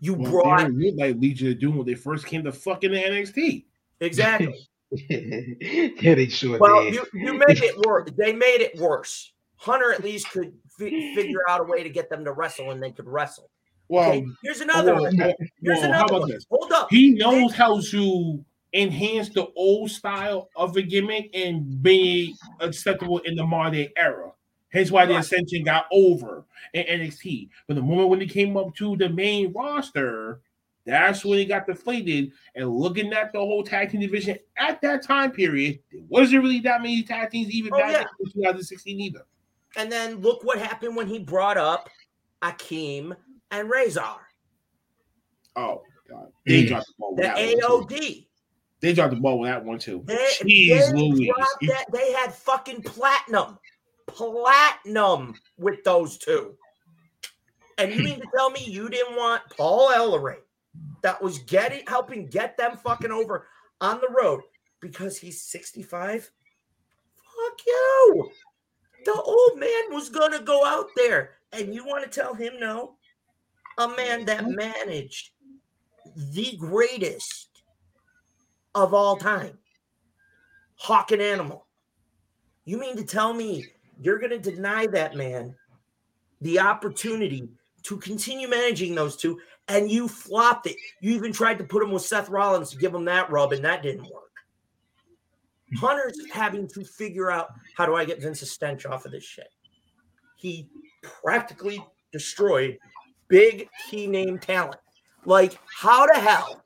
You Well, brought they look like Legion of Doom when they first came to fucking NXT. Exactly. yeah, they sure Well, did. you, you made it worse. They made it worse. Hunter at least could fi- figure out a way to get them to wrestle and they could wrestle. Well, Okay, here's oh, another well, one. Here's well, how another about one. this? Hold up. He knows how to enhance the old style of a gimmick and be acceptable in the modern era. Hence why the Right. Ascension got over in NXT. But the moment when he came up to the main roster, that's when he got deflated. And looking at the whole tag team division at that time period, there wasn't really that many tag teams even Oh, back yeah. in 2016 either. And then look what happened when he brought up Akam and Rezar. Oh God, they Mm. dropped the ball The with that one too. AOP. They dropped the ball with that one too. They, Jeez they Louise. that. They had fucking platinum. Platinum with those two. And you mean to tell me you didn't want Paul Ellering that was getting helping get them fucking over on the road because he's 65? Fuck you. The old man was gonna go out there, and you want to tell him no? A man that managed the greatest of all time. Hawk and Animal. You mean to tell me you're going to deny that man the opportunity to continue managing those two, and you flopped it. You even tried to put him with Seth Rollins to give him that rub, and that didn't work. Hunter's having to figure out how do I get Vince's stench off of this shit. He practically destroyed big key name talent. Like, how the hell?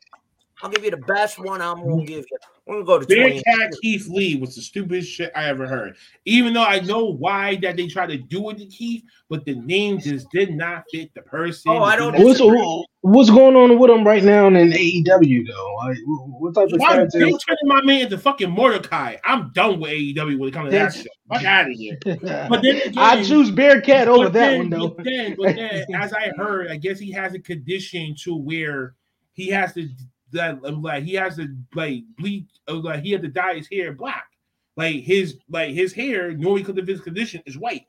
I'll give you the best one I'm gonna give you. I'm gonna go to Bear 20. Cat Keith Lee was the stupidest shit I ever heard. Even though I know why that they tried to do it to Keith, but the name just did not fit the person. Oh, I don't What's what's going on with him right now in AEW though? Like, what type of Why they character? turning my man into fucking Mordecai? I'm done with AEW when it comes to that That's- shit. Fuck out of here. But then again, I choose Bearcat over that then, one though. But then, but then, as I heard, I guess he has a condition to where he has to that like he has to like bleach, uh, like he had to dye his hair black. Like his like his hair, normally because of his condition, is white.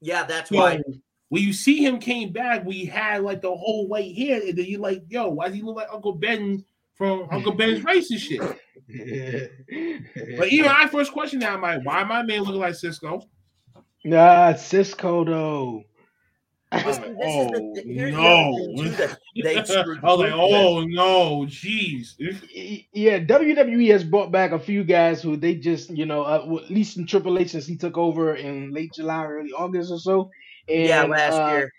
Yeah, that's So why. when you see him came back, we had like the whole white hair, and then you're like, yo, why does he look like Uncle Ben from Uncle Ben's race and shit? But even I first question that, I'm like, why my man looking like Sisqo? nah, Sisqo though. Listen, this oh the no! other thing, too, that they I was like, oh no, jeez. Yeah, WWE has brought back a few guys who they just, you know, uh, at least in Triple H since he took over in late July, early August or so. And, yeah, last uh, year.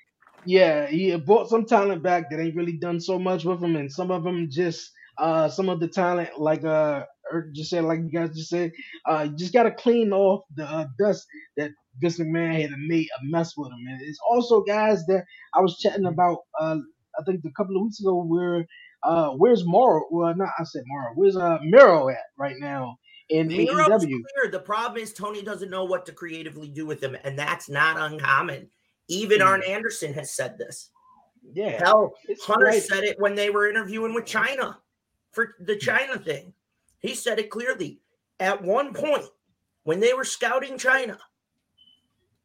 Yeah, he had brought some talent back that ain't really done so much with him, and some of them just, uh, some of the talent, like uh, Eric just said, like you guys just said, uh, you just gotta clean off the uh, dust that Vince McMahon had made a mess with him. And it's also guys that I was chatting about, uh, I think a couple of weeks ago, where uh, where's Morrow? Well, not I said Morrow. Where's uh Miro at right now in Miro's AEW? clear. The problem is Tony doesn't know what to creatively do with him, and that's not uncommon. Even Hmm. Arn Anderson has said this. Yeah, Hell, it's Hunter said it when they were interviewing with Chyna for the Chyna thing. He said it clearly. At one point, when they were scouting Chyna,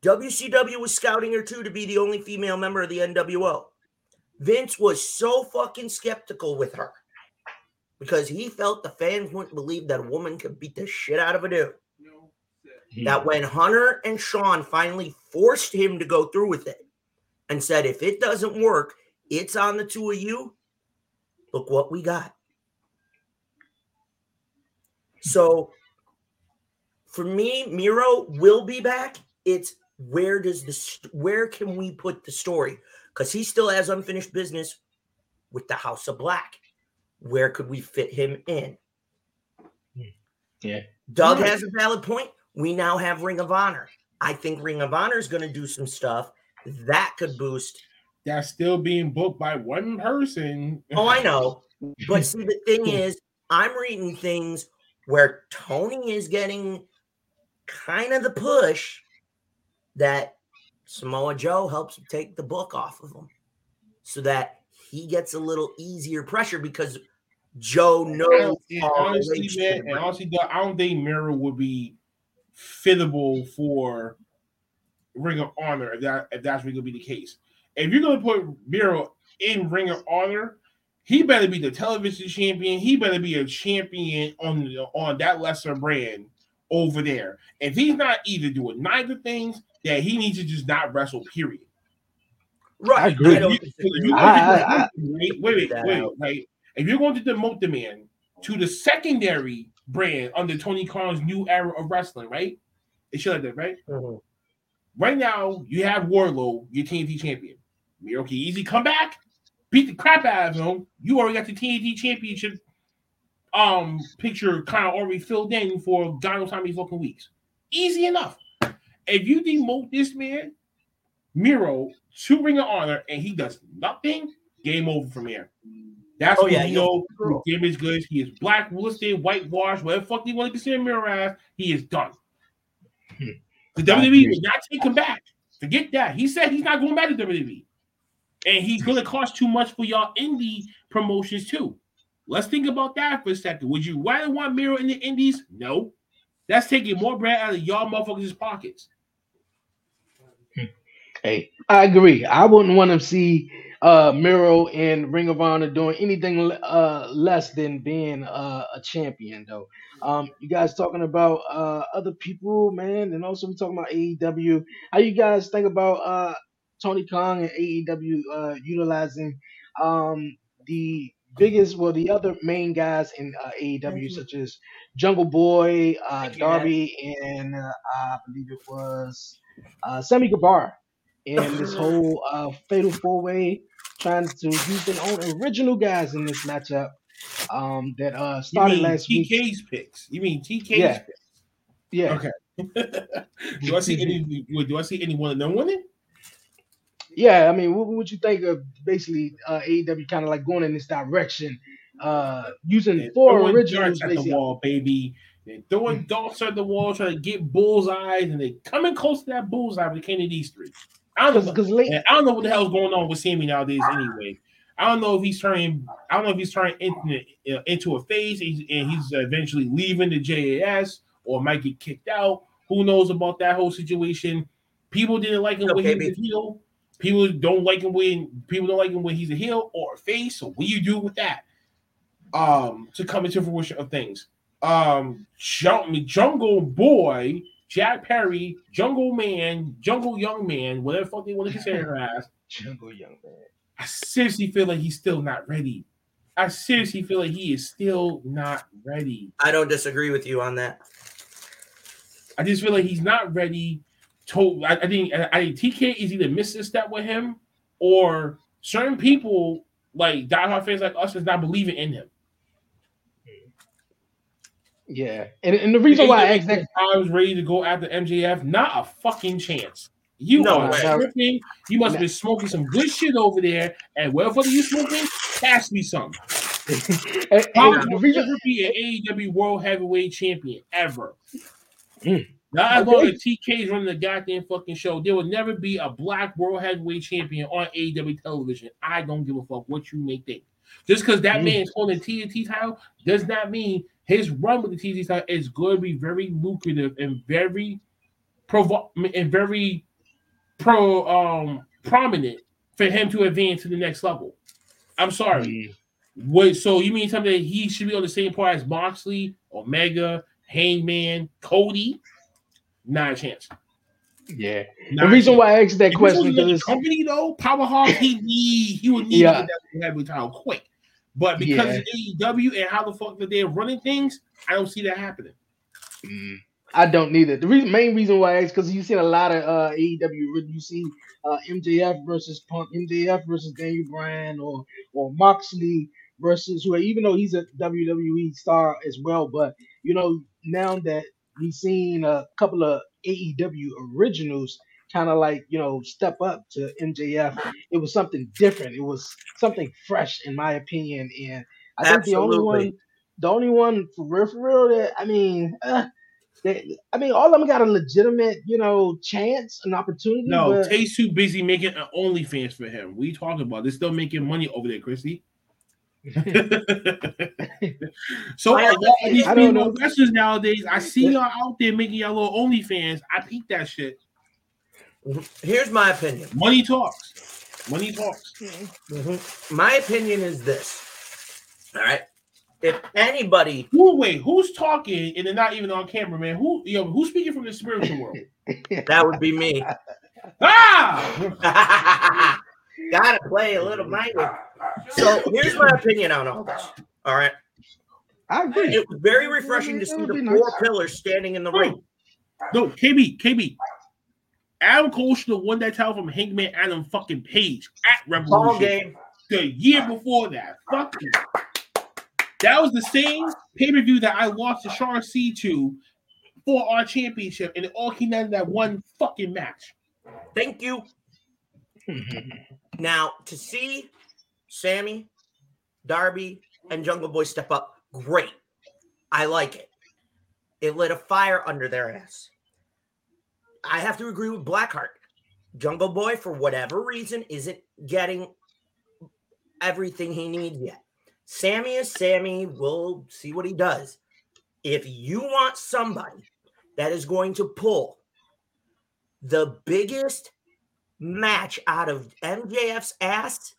WCW was scouting her too to be the only female member of the NWO. Vince was so fucking skeptical with her because he felt the fans wouldn't believe that a woman could beat the shit out of a dude. That when Hunter and Shawn finally forced him to go through with it and said, if it doesn't work, it's on the two of you. Look what we got. So for me, Miro will be back. It's where does this where can we put the story? Because he still has unfinished business with the House of Black. Where could we fit him in? Yeah. Doug Right. has a valid point. We now have Ring of Honor. I think Ring of Honor is going to do some stuff that could boost. That's still being booked by one person. Oh, I know. But see, the thing hmm. is, I'm reading things where Tony is getting kind of the push that Samoa Joe helps take the book off of him so that he gets a little easier pressure because Joe knows And honestly, man, and honestly, I don't think Miro would be fittable for Ring of Honor if that if that's really gonna be the case. If you're gonna put Miro in Ring of Honor, he better be the television champion. He better be a champion on the, on that lesser brand over there. If he's not either doing neither things, that he needs to just not wrestle. Period. Right. I agree. don't If you- disagree if you with I- that. I- I- wait, wait, wait, that wait, out. wait. If you're going to demote the man to the secondary brand under Tony Khan's new era of wrestling, right? It should have that, right? Mhm. Right now, you have Wardlow, your TNT champion. Miro can easily come back, beat the crap out of him. You already got the TNT championship um picture kind of already filled in for God knows how many fucking weeks. Easy enough. If you demote this man, Miro, to Ring of Honor, and he does nothing, game over from here. That's Oh, when yeah, you know his damage goods. He is black blacklisted, whitewashed, whatever the fuck you want to consider Miro as, he is done. Hmm. The WWE will not take him back. Forget that. He said he's not going back to WWE. And he's going to cost too much for y'all indie promotions too. Let's think about that for a second. Would you rather want Miro in the indies? No. That's taking more bread out of y'all motherfuckers' pockets. Hey, I agree. I wouldn't want to see uh Miro and Ring of Honor doing anything uh less than being uh, a champion though. Um, you guys talking about uh other people, man, and also we talking about AEW. How you guys think about uh Tony Khan and AEW uh utilizing um the biggest, well, the other main guys in uh, AEW, such as Jungle Boy, uh, Thank you, Darby, and uh, I believe it was uh, Sammy Guevara, and this whole uh, Fatal Four Way trying to use their own original guys in this matchup um, that uh, started last week. TK's picks? You mean TK's Yeah. picks? Yeah, Okay. do I see any? Do I see any one of them winning? Yeah. I mean, what, what would you think of basically uh, AEW kind of like going in this direction, uh, using They're four throwing originals darts at the wall, baby. They're throwing darts at the wall, trying to get bullseyes, and they coming close to that bullseye with Kenny these three. I don't know. Because late, I don't know what the hell's going on with Sammy nowadays. Anyway, I don't know if he's turning. I don't know if he's turning into, uh, into a face, and he's, eventually leaving the JAS, or might get kicked out. Who knows about that whole situation? People didn't like him when he was heel. People don't like him when people don't like him when he's a heel or a face. So what do you do with that? Um, to come into fruition of things. Um, Jung- Jungle Boy, Jack Perry, Jungle Man, Jungle Young Man, whatever the fuck they want to consider her as. Jungle Young Man. I seriously feel like he's still not ready. I seriously feel like he is still not ready. I don't disagree with you on that. I just feel like he's not ready. To I, I think I think TK is either missing a step with him, or certain people like diehard fans like us is not believing in him. Yeah, and, and the reason why I asked that I was ready to go after MJF, not a fucking chance. You No are way. tripping. You must have been smoking some good shit over there. And whatever you smoking, pass me some. and- How and the will reason never be an AEW World Heavyweight Champion ever. Mm. Not as long as TK is running the goddamn fucking show, there will never be a black World Heavyweight Champion on AEW television. I don't give a fuck what you may think. Just because that Mm. man is holding TNT title does not mean his run with the TNT title is going to be very lucrative and very provo- and very pro um prominent for him to advance to the next level. I'm sorry. Mm. What? So you mean something that he should be on the same part as Moxley, Omega, Hangman, Cody? Not a chance. Yeah. The reason why I asked that If question because company though, Powerhouse, he need he would need Yeah. that heavyweight title quick. But because Yeah. of AEW and how the fuck that they're running things, I don't see that happening. Mm, I don't need it. The reason, main reason why is because you've seen a lot of uh, AEW. You see uh, MJF versus Punk, MJF versus Daniel Bryan, or or Moxley versus who, even though he's a WWE star as well. But you know now that we've seen a couple of AEW originals kind of like you know step up to MJF, it was something different. It was something fresh, in my opinion. And I think the only one, the only one for real, for real that I mean. Uh, they, I mean, all of them got a legitimate, you know, chance, an opportunity. No, but Tay's too busy making an OnlyFans for him. We talking about? They're still making money over there, Christy. so I a lot of these I don't female know. wrestlers nowadays, I see y'all out there making y'all little OnlyFans. I peep that shit. Here's my opinion. Money talks. Money talks. Mhm. My opinion is this. All right. If anybody, Who wait? Who's talking and they're not even on camera, man? Who yo? Who's speaking from the spiritual world? that would be me. ah! Gotta play a little minded. So here's my opinion on all this. All right. I agree. It was very refreshing to see the four nice. pillars standing in the ring. No, KB, KB. Adam Cole should have won that title from Hangman Adam fucking Page at Ball Revolution. game. the year before that. Fuck you. That was the same pay per view that I lost to Shawn C to for our championship, and it all came down to that one fucking match. Thank you. Now to see Sammy, Darby, and Jungle Boy step up, great. I like it. It lit a fire under their ass. I have to agree with Blackheart. Jungle Boy, for whatever reason, isn't getting everything he needs yet. Sammy is Sammy. We'll see what he does. If you want somebody that is going to pull the biggest match out of MJF's ass,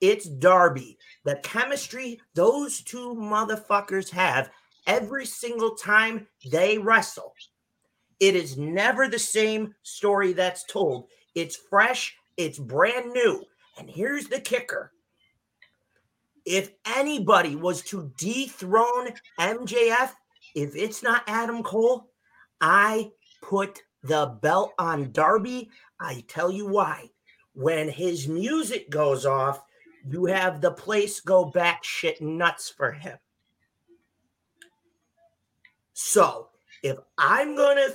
it's Darby. The chemistry those two motherfuckers have every single time they wrestle. It is never the same story that's told. It's fresh, it's brand new. And here's the kicker if anybody was to dethrone MJF, if it's not Adam Cole, I put the belt on Darby. I tell you why. When his music goes off, you have the place go batshit nuts for him. So if I'm gonna,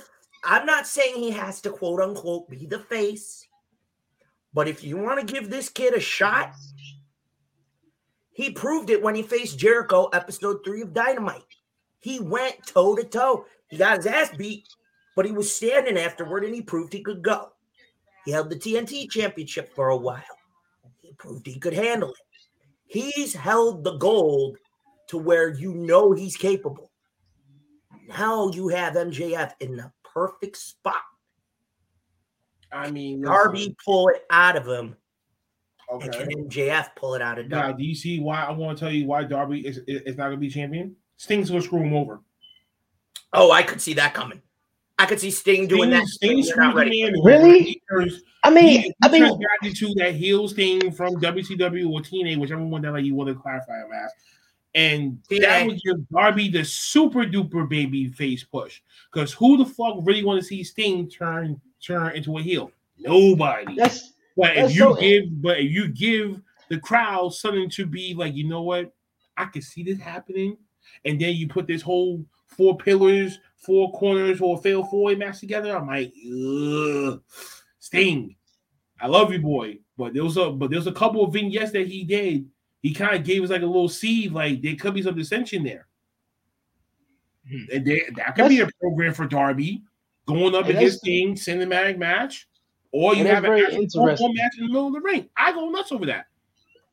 I'm not saying he has to quote unquote be the face, but if you want to give this kid a shot, he proved it when he faced Jericho, episode three of Dynamite. He went toe to toe. He got his ass beat, but he was standing afterward and he proved he could go. He held the TNT championship for a while. He proved he could handle it. He's held the gold to where you know he's capable. Now you have MJF in the perfect spot. I mean, Darby listen, pull it out of him, Okay. and can MJF pull it out of Now, do you see why I want to tell you why Darby is is is not going to be champion? Sting's going to screw him over. Oh, I could see that coming. I could see Sting doing that. Sting They're not screwed ready. the man for it. over. Really? He turns- I he, mean, he I mean, turns back into that heel Sting from WCW or TNA, whichever one that like you want to clarify him as. And that TNA. would give Darby the super duper baby face push. Because who the fuck really want to see Sting turn turn into a heel? Nobody. that's But if you so- give, but if you give the crowd something to be like, you know what, I can see this happening, and then you put this whole four pillars, four corners, or a fail four way match together, I'm like, Ugh. Sting, I love you, boy, but there was a but there's a couple of vignettes that he did. He kind of gave us like a little seed, like there could be some dissension there. Hmm. And they, that could be a program for Darby going up And against that's- Sting, cinematic match, or you have an very actual match in the middle of the ring. I go nuts over that.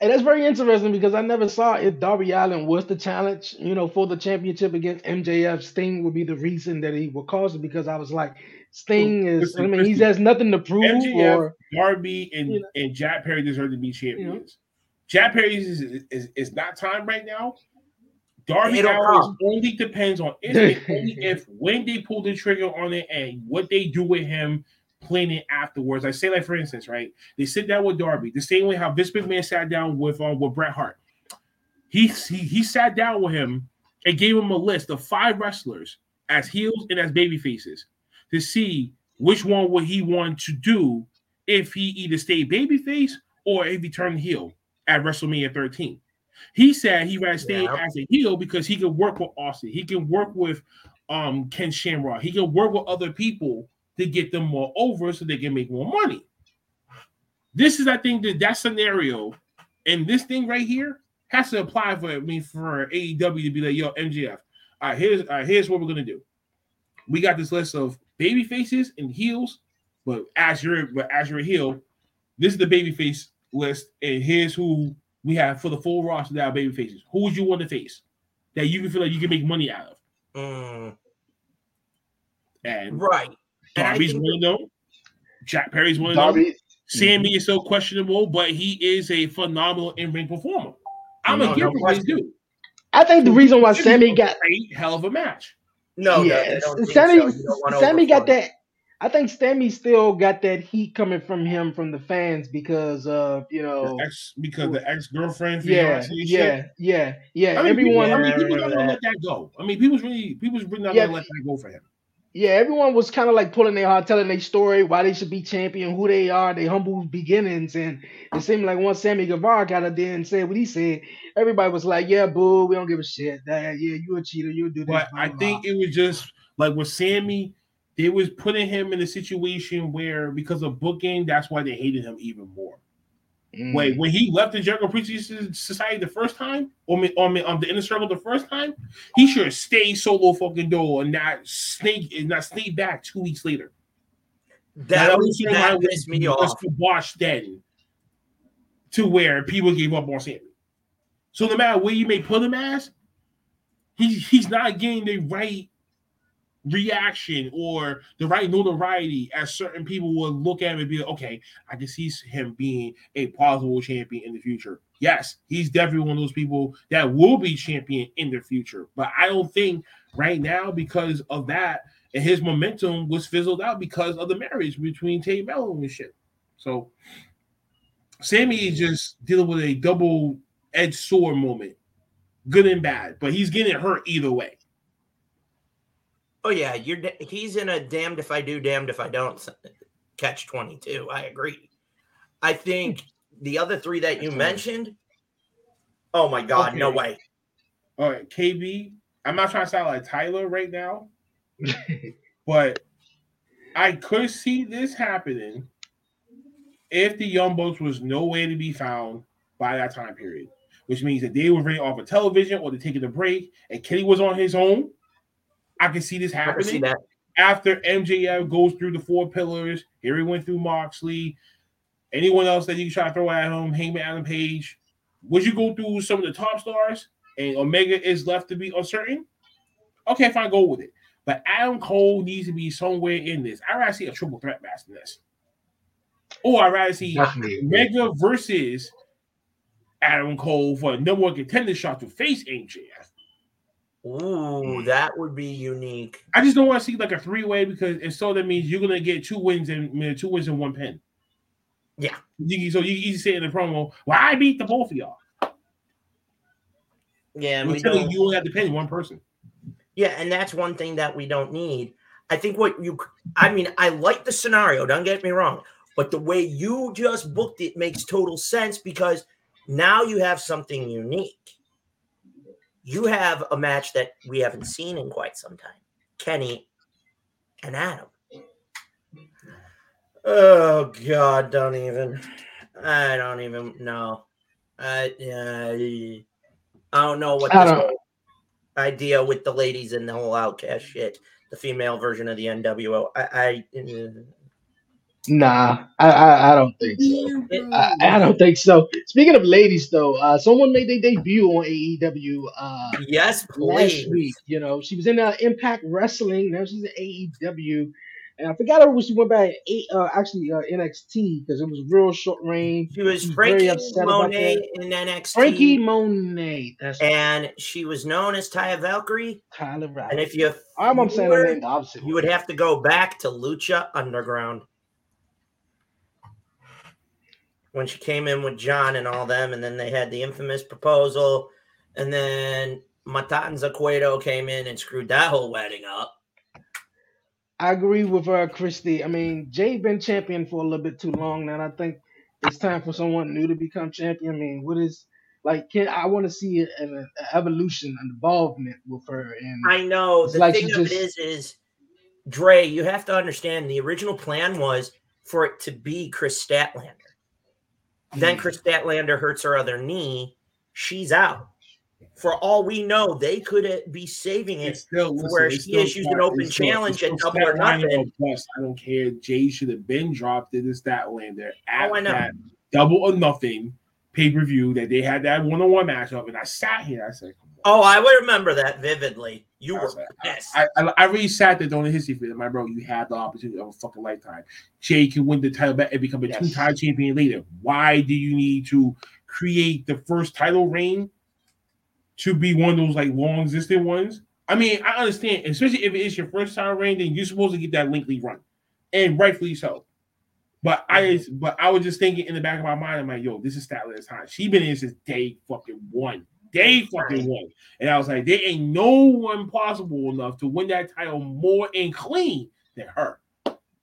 And that's very interesting because I never saw if Darby Allin was the challenge, you know, for the championship against MJF. Sting would be the reason that he would cause it because I was like, Sting is, Listen, I mean, he has nothing to prove MJF or, Darby and, You know. and Jack Perry deserve to be champions. Jack Perry is, is, is not time right now. Darby It'll Allin come. only depends on if, only if when they pull the trigger on it and what they do with him playing it afterwards. I say like for instance, right? They sit down with Darby the same way how Vince McMahon sat down with um, with Bret Hart. He, he he sat down with him and gave him a list of five wrestlers as heels and as baby faces to see which one would he want to do if he either stayed babyface or if he turned heel at WrestleMania 13. He said he rather stay Yeah. as a heel because he can work with Austin. He can work with um Ken Shamrock. He can work with other people to get them more over so they can make more money. This is, I think, that that scenario and this thing right here has to apply for I mean for AEW to be like, yo, MJF. All right, here's all right, here's what we're gonna do. We got this list of baby faces and heels, but as you're but as you're a heel, this is the baby face list, and here's who we have for the full roster that are baby faces. Who would you want to face that you can feel like you can make money out of? Mm, And right. And Darby's one of them. Jack Perry's one of them. Darby. Sammy is so questionable, but he is a phenomenal in-ring performer. I'm No, a give no him his question. due. I think the reason why Sammy got Great hell of a match. No, yes, no, they Sammy, so. You don't wanna Sammy got overflow. that. I think Sammy still got that heat coming from him from the fans because of you know, ex, because the ex-girlfriend, yeah, fiance yeah, yeah, yeah. I mean, Everyone, people, I mean, people Yeah. not gonna let that go. I mean, people's really, people's really not Yeah. gonna let that go for him. Yeah, everyone was kind of like pulling their heart, telling their story, why they should be champion, who they are, their humble beginnings, and it seemed like once Sammy Guevara got up there and said what he said, everybody was like, "Yeah, boo, we don't give a shit. That, yeah, you a cheater, you do this." But I think it was just like with Sammy, they was putting him in a situation where because of booking, that's why they hated him even more. Mm. Wait, when he left the Jericho Appreciation Society the first time, or me, on on the inner circle the first time, he should have stayed solo fucking door and not snake and not sneak back two weeks later. That, was that pissed me off. Wash then to where people gave up on Sammy. So no matter where you may put him as, he, he's not getting the right reaction or the right notoriety as certain people will look at him and be like, okay, I can see him being a possible champion in the future. Yes, he's definitely one of those people that will be champion in the future. But I don't think right now, because of that, and his momentum was fizzled out because of the marriage between Tay Melo and shit. So Sammy is just dealing with a double edged sword moment, good and bad, but he's getting hurt either way. Oh yeah, you're he's in a damned if I do, damned if I don't catch 22. I agree. I think the other three that you mentioned, oh my god, okay. no way. All right, KB. I'm not trying to sound like Tyler right now, but I could see this happening if the Young Bucks was nowhere to be found by that time period, which means that they were ready off of television or they're taking a break, and Kenny was on his own I can see this happening see after MJF goes through the four pillars. Here he went through Moxley. Anyone else that you try to throw at him, Hangman Adam Page. Would you go through some of the top stars and Omega is left to be uncertain? Okay, fine, go with it. But Adam Cole needs to be somewhere in this. I'd rather see a triple threat match than this. Or I'd rather see Omega versus Adam Cole for a number one contender shot to face MJF. Ooh, mm. that would be unique. I just don't want to see like a three way because if so, that means you're gonna get two wins and two wins in one pin. Yeah. You, so you, you say in the promo, "Well, I beat the both of y'all." Yeah, we don't, you only have to pin one person. Yeah, and that's one thing that we don't need. I think what you, I mean, I like the scenario. Don't get me wrong, but the way you just booked it makes total sense because now you have something unique you have a match that we haven't seen in quite some time Kenny and Adam. Oh, God, don't even. I don't even know. I, uh, I don't know what this idea with the ladies and the whole outcast shit, the female version of the NWO. I, I uh, Nah, I, I, I don't think so. I, I don't think so. Speaking of ladies, though, uh, someone made their debut on AEW. Uh, yes, please. last week. You know, she was in uh, Impact Wrestling. Now she's in AEW. And I forgot her when she went back eight, uh, actually uh, NXT because it was real short reign. She was she Franky Monet in NXT. Franky Monet. That's and right. she was known as Taya Valkyrie. Tyler Valkyrie. And if you, I'm, I'm saying her name the opposite. You would have to go back to Lucha Underground. When she came in with John and all them, and then they had the infamous proposal, and then Matanza Cueto came in and screwed that whole wedding up. I agree with uh, Christy. I mean, Jay been champion for a little bit too long now. I think it's time for someone new to become champion. I mean, what is like? Can I want to see an, an, evolution, an involvement with her? And I know the like thing of just... it is, is Dre. You have to understand the original plan was for it to be Kris Statlander. Then hmm. Kris Statlander hurts her other knee. She's out. For all we know, they could uh, be saving it still, listen, where she issues an open challenge at double or nothing. Plus, I don't care. Jay should have been dropped in the Statlander at oh, that double or nothing pay per view that they had that one on one matchup, and I sat here. I said, "Oh, I would remember that vividly." You were pissed. I, I, I really sat there doing the history for. My bro, you had the opportunity of a fucking lifetime. Jay can win the title back and become a yes. two-time champion later. Why do you need to create the first title reign to be one of those like long existing ones? I mean, I understand, especially if it is your first time reign, then you're supposed to get that lengthy run, and rightfully so. But I, mm-hmm. but I was just thinking in the back of my mind, I'm like, yo, this is Statler's time. She been in since day fucking one. They fucking won. And I was like, there ain't no one possible enough to win that title more and clean than her.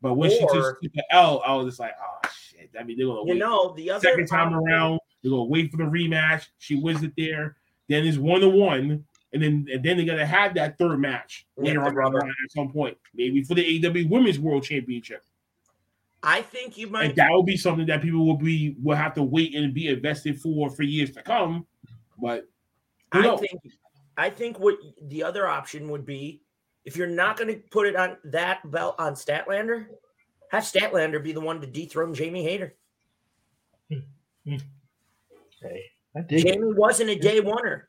But when or, she took the L, I was just like, oh shit. I mean, they're gonna you wait. know the other second time around, they're gonna wait for the rematch. She wins it there. Then it's one to one. And then and then they're gonna have that third match later on at some point, maybe for the AW Women's World Championship. I think you might. And that will be something that people will be will have to wait and be invested for for years to come. But I think I think what the other option would be if you're not going to put it on that belt on Statlander, have Statlander be the one to dethrone Jamie Hayter. Hey, Jamie wasn't a day oneer.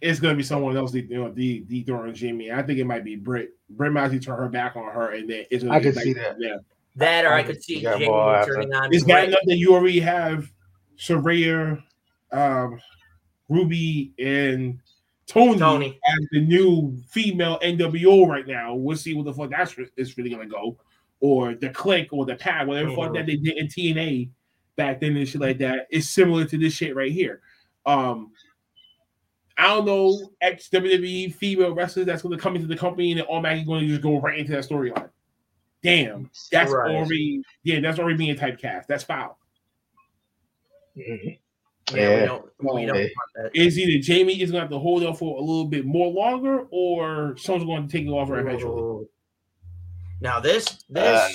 it's gonna be someone else de- you know, de- dethroning Jimmy. I think it might be Britt. Britt might actually turn her back on her, and then it's gonna I be could see that. Yeah, That or I I could see see that Jamie turning on. it's bad Bray. enough that you already have Saraya, um, Ruby, and Toni, Toni. as the new female NWO right now. We'll see what the fuck that's is really gonna go, or the click or the pad, whatever the fuck that they did in TNA back then and shit like that. It's similar to this shit right here. Um, I don't know ex WWE female wrestlers that's to come into the company and automatically going to just go right into that storyline. Damn, that's Right. already yeah, that's already being typecast. That's foul. Mhm. Yeah, we don't, we don't want that. Is either Jamie is going to have to hold up for a little bit more longer, or someone's going to take it off her eventually. Now this this Uh,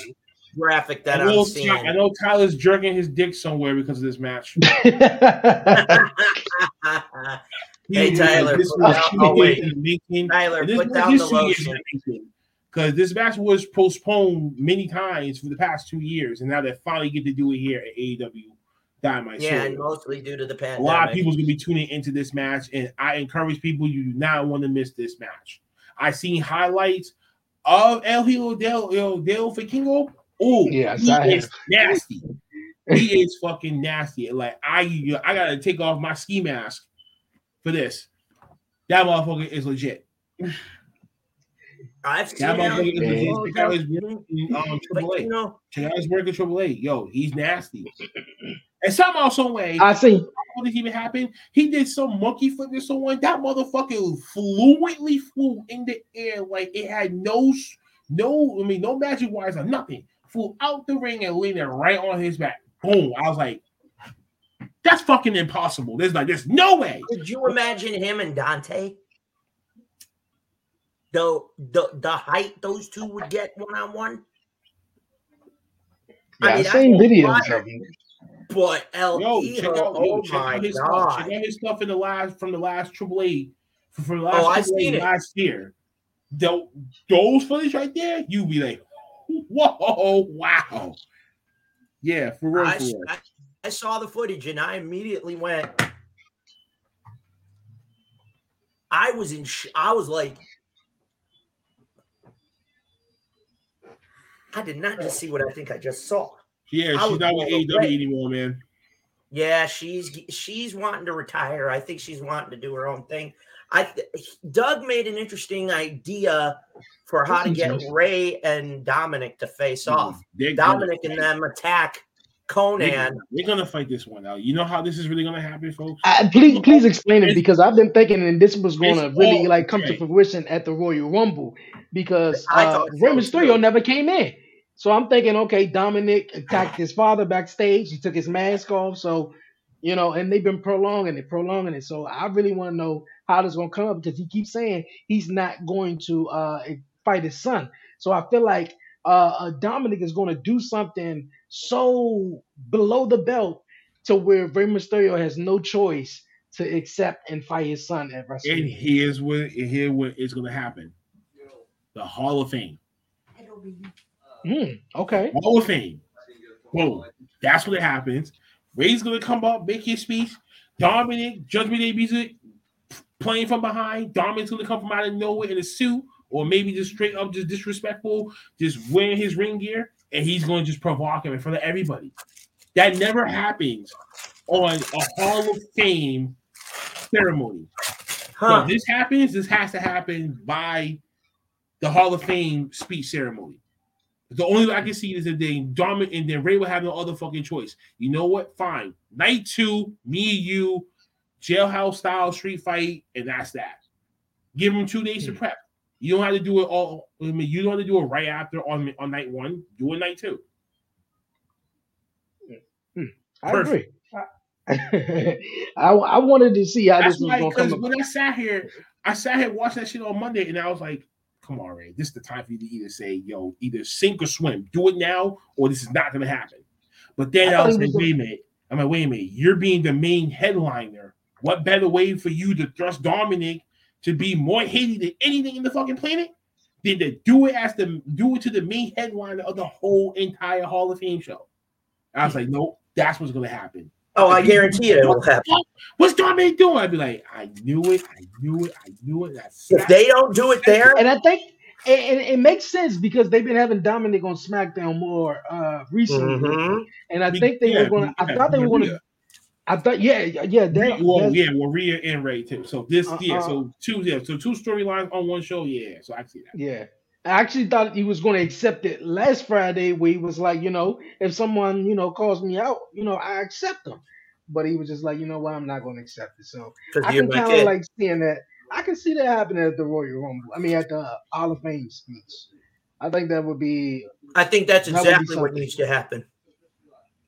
graphic that I know, I'm seeing. I know Tyler's jerking his dick somewhere because of this match. Hey, He- Tyler, this put was down- two oh, wait. the making. Tyler, this put down the two lotion. Because this match was postponed many times for the past two years, and now they finally get to do it here at AEW Dynamite. Yeah, So and mostly due to the pandemic. a lot of people's gonna be tuning into this match, and I encourage people you do not want to miss this match. I seen highlights of El Hijo del El Del Vikingo. Oh, yeah, he is have. nasty. he is fucking nasty. Like I, I gotta take off my ski mask for this. That motherfucker is legit. I've seen That motherfucker is him. legit. Check out his yeah. work in um, But, Triple you A. know, Check out his work in Triple A. Yo, he's nasty. And somehow, some way, I see. how did even happen? He did some monkey flip to someone. That motherfucker fluently flew in the air like it had no, no, I mean, no magic wires or nothing. Flew out the ring and landed right on his back. Boom. I was like, that's fucking impossible. There's like, there's no way. could you imagine him and Dante? The the the height those two would get one on one. Yeah, I I mean, seen I won't videos of him. But El Yo, check out, yo, oh check my out his stuff. god! Check out his stuff in the last from the last Triple A from the oh, last Oh, I Triple seen A it. last year. Tho- those footage right there, you be like, whoa, wow. Yeah, for real. I, for real. I, I saw the footage and I immediately went. I was in. Sh- I was like, I did not just see what I think I just saw. Yeah, she's not with blown AEW away. anymore, man. Yeah, she's she's wanting to retire. I think she's wanting to do her own thing. I Doug made an interesting idea for how to get Rey and Dominic to face off. They're Dominic and them attack They're, Conan. they're gonna fight this one out. You know how this is really gonna happen, folks? I, please, please explain it because I've been thinking, and this was going to really all- like come okay. to fruition at the Royal Rumble because I uh, thought Rey Mysterio too. never came in. So I'm thinking, okay, Dominic attacked his father backstage. He took his mask off, so you know, and they've been prolonging it, prolonging it. So I really want to know how this is going to come up because he keeps saying he's not going to uh, fight his son. So I feel like uh, uh, Dominic is going to do something so below the belt to where Rey Mysterio has no choice to accept and fight his son at And here's what and here what is gonna happen. The Hall of Fame. Hmm, okay. Hall of Fame. Boom. That's what it happens. Rey's gonna come up, make his speech. Dominic, Judgment Day music, playing from behind. Dominic's gonna come from out of nowhere in a suit, or maybe just straight up, just disrespectful, just wearing his ring gear, and he's gonna just provoke him in front of everybody. That never happens on a Hall of Fame ceremony. So Huh. if this happens, this has to happen by the Hall of Fame speech ceremony. The only way I can see is that they Dominic and then Rey will have no other fucking choice. You know what? Fine. Night two, me and you, jailhouse style street fight, and that's that. Give them two days to Hmm. prep. You don't have to do it all. I mean, you don't have to do it right after on on night one. Do it night two. I Perfect. agree. I, I wanted to see how That's this was why going to because come up. when I sat here, I sat here watching that shit on Monday, and I was like, "Come on, Rey, this is the time for you to either say, yo, either sink or swim. Do it now, or this is not going to happen." But then I I, was like, "Wait a minute." I'm like, "Wait a minute. You're being the main headliner. What better way for you to thrust Dominic to be more hated than anything in the fucking planet than to do it as the do it to the main headliner of the whole entire Hall of Fame show?" I was like, "Nope, that's what's going to happen." Oh, I guarantee you it will happen. What's Dominic doing? I'd be like, I knew it, I knew it, I knew it. That's If they don't do it there, And I think and, and it makes sense because they've been having Dominic on SmackDown more uh recently. Mhm. And I think they were gonna I thought they were gonna I thought yeah, yeah, that, well, yeah, well, Rhea and Rey too. So this, yeah, Uh-uh. so two, yeah, so two storylines on one show, yeah. So I see that. Yeah. I actually thought he was going to accept it last Friday where he was like, you know, if someone, you know, calls me out, you know, I accept them. But he was just like, you know what, I'm not going to accept it. So I can kind of like seeing that. I can see that happening at the Royal Rumble. I mean, at the Hall of Fame speech. I think that would be, I think that's that exactly what needs to happen.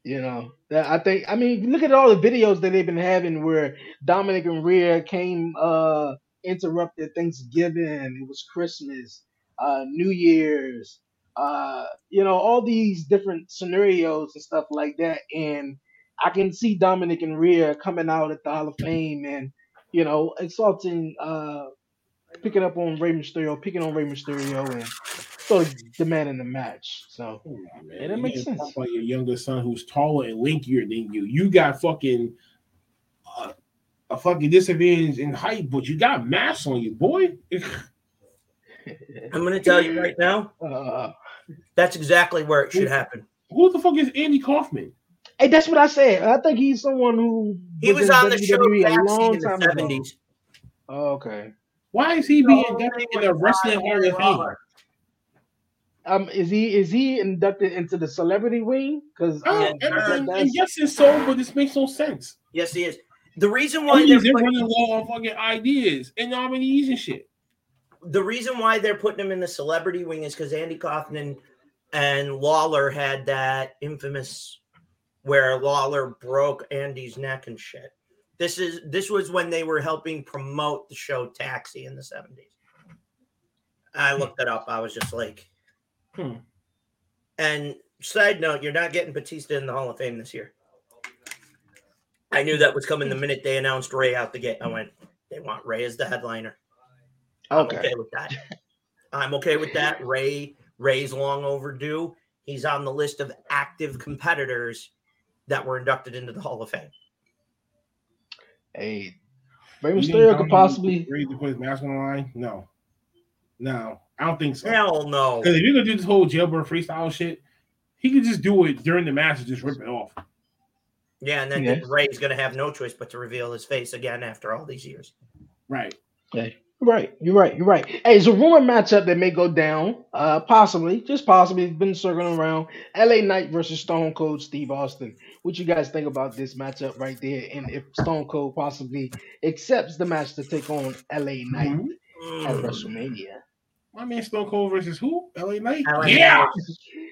you know, that I think. I mean, look at all the videos that they've been having where Dominic and Rhea came, uh, interrupted Thanksgiving. It was Christmas, uh, New Year's, uh, you know, all these different scenarios and stuff like that. And I can see Dominic and Rhea coming out at the Hall of Fame and, you know, insulting, uh, picking up on Rey Mysterio, picking on Rey Mysterio, and sort of demanding the match. So, Come on, man. Yeah, that makes can't talk sense. About your younger son who's taller and linkier than you. You got fucking uh, a fucking disadvantage in height, but you got mass on you, boy. I'm going to tell you right now, uh, that's exactly where it should happen. Who the fuck is Andy Kaufman? Hey, that's what I said. I think he's someone who He was in on the show WWE Taxi in the ago. 70s. Oh, okay. Why is he being inducted in the wrestling hall of fame? Um, is he is he inducted into the celebrity wing? Because Oh, Yeah, and, uh, and, and yes, it's so, but this makes no sense. Yes, he is. The reason I why mean, they're they're running low on fucking ideas and nominees and shit. The reason why they're putting him in the celebrity wing is because Andy Kaufman and Lawler had that infamous where Lawler broke Andy's neck and shit. This is this was when they were helping promote the show Taxi in the 70s. I looked it up. I was just like, Hmm. and side note, you're not getting Batista in the Hall of Fame this year. I knew that was coming the minute they announced Rey out the gate. I went, they want Rey as the headliner. I'm okay, okay with that. I'm okay with that. Rey Rey's long overdue. He's on the list of active competitors that were inducted into the Hall of Fame. hey, Rey You Mysterio could possibly. ready to put his mask on the line? No, no, I don't think so. Hell no. Because if you're gonna do this whole jailbird freestyle shit, he could just do it during the match and just rip it off. Yeah, and then Yeah. Rey's going to have no choice but to reveal his face again after all these years. Right. Hey, you're right, you're right, you're right. Hey, it's a rumor matchup that may go down. Uh, possibly, just possibly, it's been circling around. L.A. Knight versus Stone Cold Steve Austin. What you guys think about this matchup right there? And if Stone Cold possibly accepts the match to take on L.A. Knight Mhm. at Mm. WrestleMania? My man Stone Cold versus who? LA Knight. LA yeah. Knight.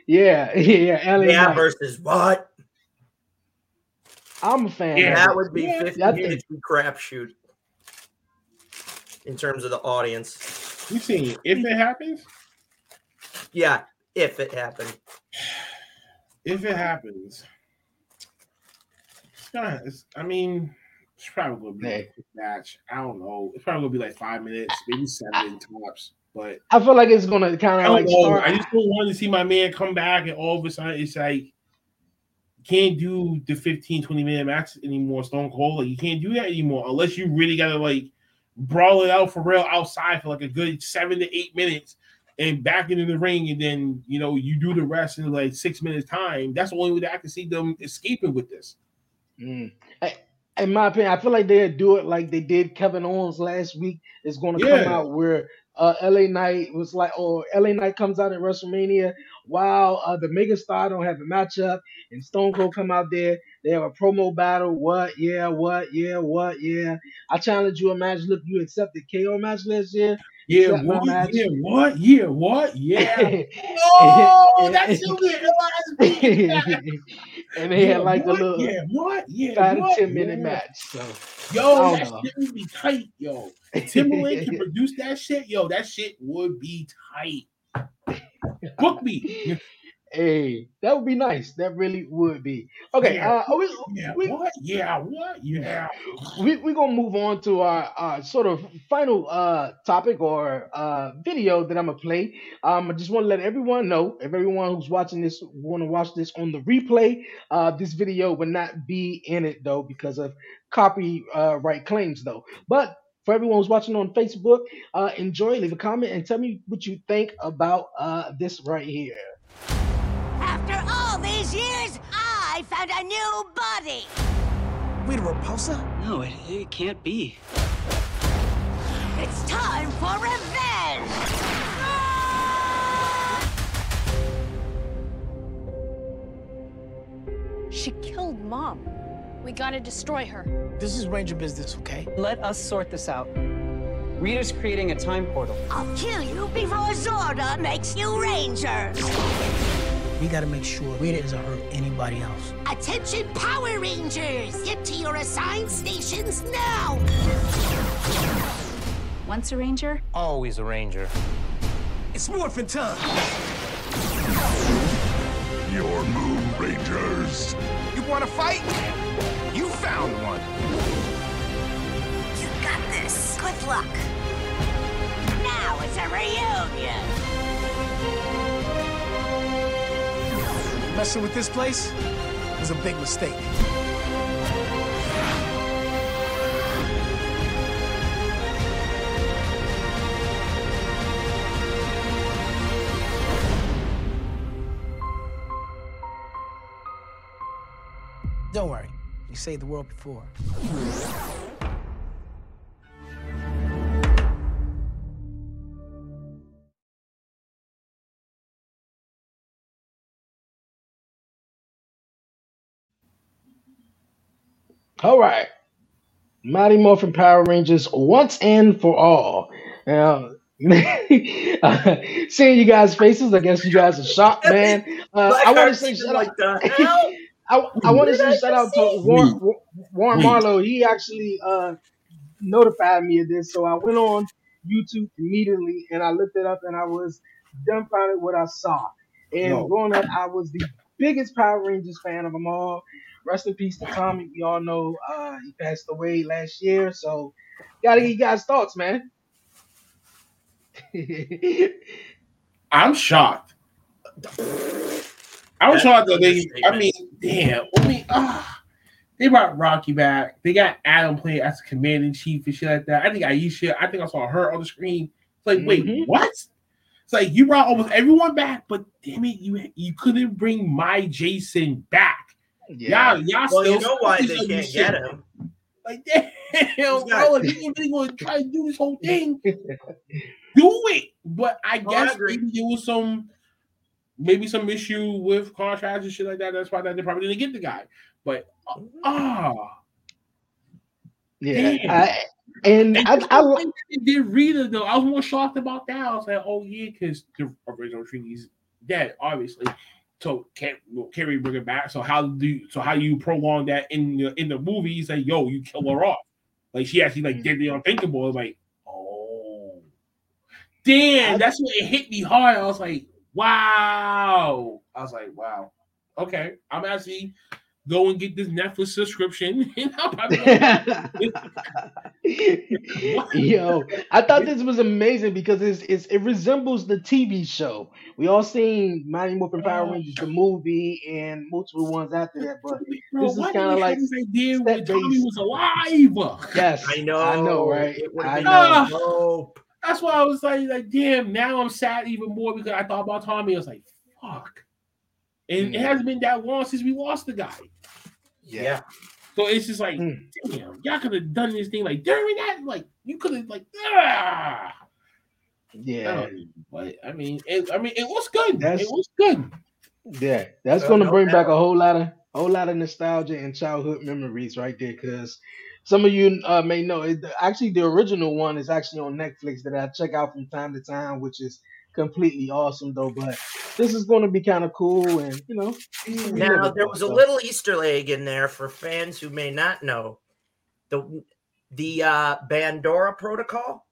Yeah, yeah, L.A. Yeah, Knight. versus what? I'm a fan. Yeah. That would be Yeah, 50 I think- minutes of crapshoot in terms of the audience. You seen if it happens? Yeah, if it happened. If it happens, it's gonna. It's, I mean, it's probably gonna be Hey. a quick match. I don't know. It's probably gonna be like five minutes, maybe seven tops. But I feel like it's gonna kind of like start. I just don't want to see my man come back and all of a sudden it's like can't do the 15, 20 minute match anymore, Stone Cold. Like you can't do that anymore unless you really gotta like brawl it out for real outside for like a good seven to eight minutes and back into the ring, and then you know you do the rest in like six minutes time. That's the only way that I can see them escaping with this. Mm. I- in my opinion, I feel like they'll do it like they did Kevin Owens last week. It's going to Yeah. come out where uh, LA Knight was like, or LA Knight comes out at WrestleMania while uh, the Megastar don't have a matchup, and Stone Cold come out there. They have a promo battle. What? Yeah. What? Yeah. What? Yeah. I challenge you a match. Look, you accepted KO match last year. Yeah, what? match. Yeah, what? Yeah, what? Yeah. oh, that's so good. And they had like what? a little yeah, what? Yeah, five to what? ten minute Yeah. match. So Yo, that know. shit would be tight, yo. Timberlake can produce that shit, yo, that shit would be tight. Book me. Hey, that would be nice. That really would be. Okay, Yeah. uh, we, Yeah, we, what? Yeah, what? Yeah. we, we're gonna move on to our, our sort of final uh topic or uh video that I'm gonna play. Um, I just want to let everyone know, if everyone who's watching this want to watch this on the replay, uh, this video will not be in it though because of copyright claims though. But for everyone who's watching on Facebook, uh, enjoy, leave a comment, and tell me what you think about uh this right here. After all these years, I found a new body. Wait, a repulsor? No, it, it can't be. It's time for revenge. Ah! She killed Mom. We gotta destroy her. This is Ranger business, okay? Let us sort this out. Rita's creating a time portal. I'll kill you before Zordon makes you Rangers. We gotta make sure we doesn't hurt anybody else. Attention, Power Rangers! Get to your assigned stations now! Once a ranger, Always a ranger. It's morphin' time! Your move, Rangers. You wanna fight? You found one! You got this. Good luck. Now it's a reunion. Messing with this place was a big mistake. Don't worry, you saved the world before. All right. Mighty Morphin Power Rangers once and for all. Now, uh, seeing you guys' faces, I guess you guys are shocked, man. Uh, I want to say shout out. like the. I, I want to say shout out to? Warren, Warren Wait. Marlowe. He actually uh, notified me of this, so I went on YouTube immediately and I looked it up, and I was dumbfounded what I saw. And No. growing up, I was the biggest Power Rangers fan of them all. Rest in peace to Tommy. We all know uh, he passed away last year, so gotta get you guys' thoughts, man. I'm shocked. I was shocked that they. I mean, damn. I mean, ah, they brought Rocky back. They got Adam playing as a commanding chief and shit like that. I think Aisha. I think I saw her on the screen. It's like, wait, Mhm. what? It's like you brought almost everyone back, but damn it, you you couldn't bring my Jason back. Y'all, y'all Well, you know why they can't shit. get him. Like, damn, got- bro, like, you really going to try to do this whole thing? do it. But I Oh, guess agree. maybe there was some, maybe some issue with contracts and shit like that. That's why that they probably didn't get the guy. But ah, yeah. I, and and I, just I, the way they did Rita though. I was more shocked about that. I was like, oh yeah, because the original Trinity's dead, obviously. So can't well, can't we bring it back? So how do you, so how do you prolong that in the in the movie? You say, yo, you kill her off. Like she actually like did the mm-hmm. unthinkable. It's like, oh damn, that's when it hit me hard. I was like, wow. I was like, wow. Okay. I'm actually go and get this Netflix subscription. and I'll probably Yo, I thought this was amazing because it's, it's it resembles the TV show. We all seen Mighty Morphin Power Rangers the movie and multiple ones after that, but Bro, This is kinda did they like have this idea when. Tommy was alive? yes, I know. I know, right? I know. dope. That's why I was like, like, damn. Now I'm sad even more because I thought about Tommy. I was like, fuck. And it Mm. hasn't been that long since we lost the guy. Yeah. So it's just like, Mm. damn, y'all could have done this thing like during that, like you could have like, ah. Yeah, But I mean, it, I mean, it was good. That's- it was good. yeah. That's gonna no bring back a whole lot of whole lot of nostalgia and childhood memories right there. Because some of you uh, may know, it, actually, the original one is actually on Netflix that I check out from time to time, which is completely awesome though. But this is going to be kind of cool, and you know, Now there was a little Easter egg in there for fans who may not know. The the uh, Bandora Protocol.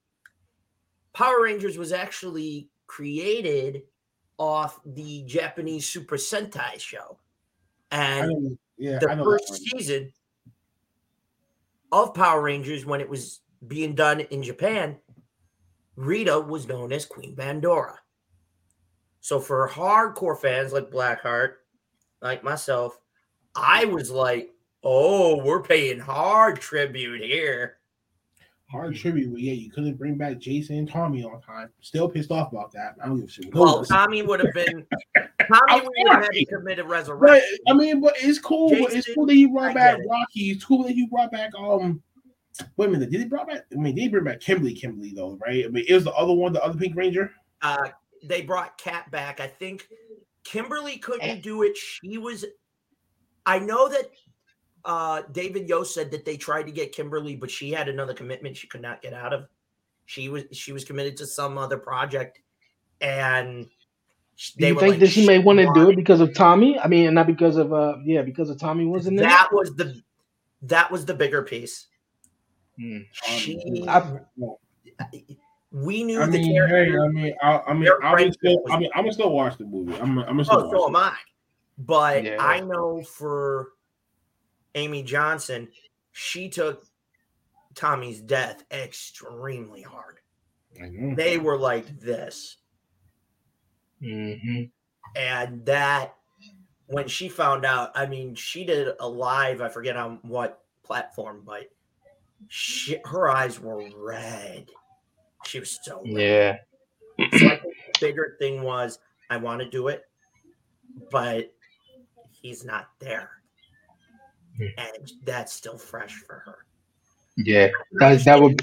Power Rangers was actually created off the Japanese Super Sentai show. And know, yeah, the first season of Power Rangers, when it was being done in Japan, Rita was known as Queen Bandora. So for hardcore fans like Blackheart, like myself, I was like, "Oh, we're paying hard tribute here." Hard tribute, but yeah, you couldn't bring back Jason and Tommy on time. Still pissed off about that. I don't give a shit. Well, nobody- Tommy would have been Tommy I'm would have had to commit a But resurrection. I mean, but it's cool. but it's cool that he I brought back get it. Rocky. It's cool that he brought back um. Wait a minute, did he brought back? I mean, did he bring back Kimberly, Kimberly though, right? I mean, it was the other one, the other Pink Ranger. Uh, they brought Kat back. I think Kimberly couldn't do it. She was. I know that uh, David Yost said that they tried to get Kimberly, but she had another commitment she could not get out of. She was she was committed to some other project, and sh- Do you were think like, that she may want to do it because of Tommy? I mean, not because of uh, yeah, because of Tommy wasn't there. That was the that was the bigger piece. Hmm. She, I- we knew I the mean, character. hey, I mean, I, I mean, I'm friendship still, I mean, I'm gonna still watch the movie. I'm, I'm gonna still Oh, so watch am. I. But Yeah. I know for Amy Johnson, she took Tommy's death extremely hard. I know. They were like this. Mhm. And that, when she found out, I mean, she did a live, I forget on what platform, but she, her eyes were red. She was so red. Yeah. So I think the bigger thing was I want to do it, but he's not there. Hmm. And that's still fresh for her. Yeah. That that would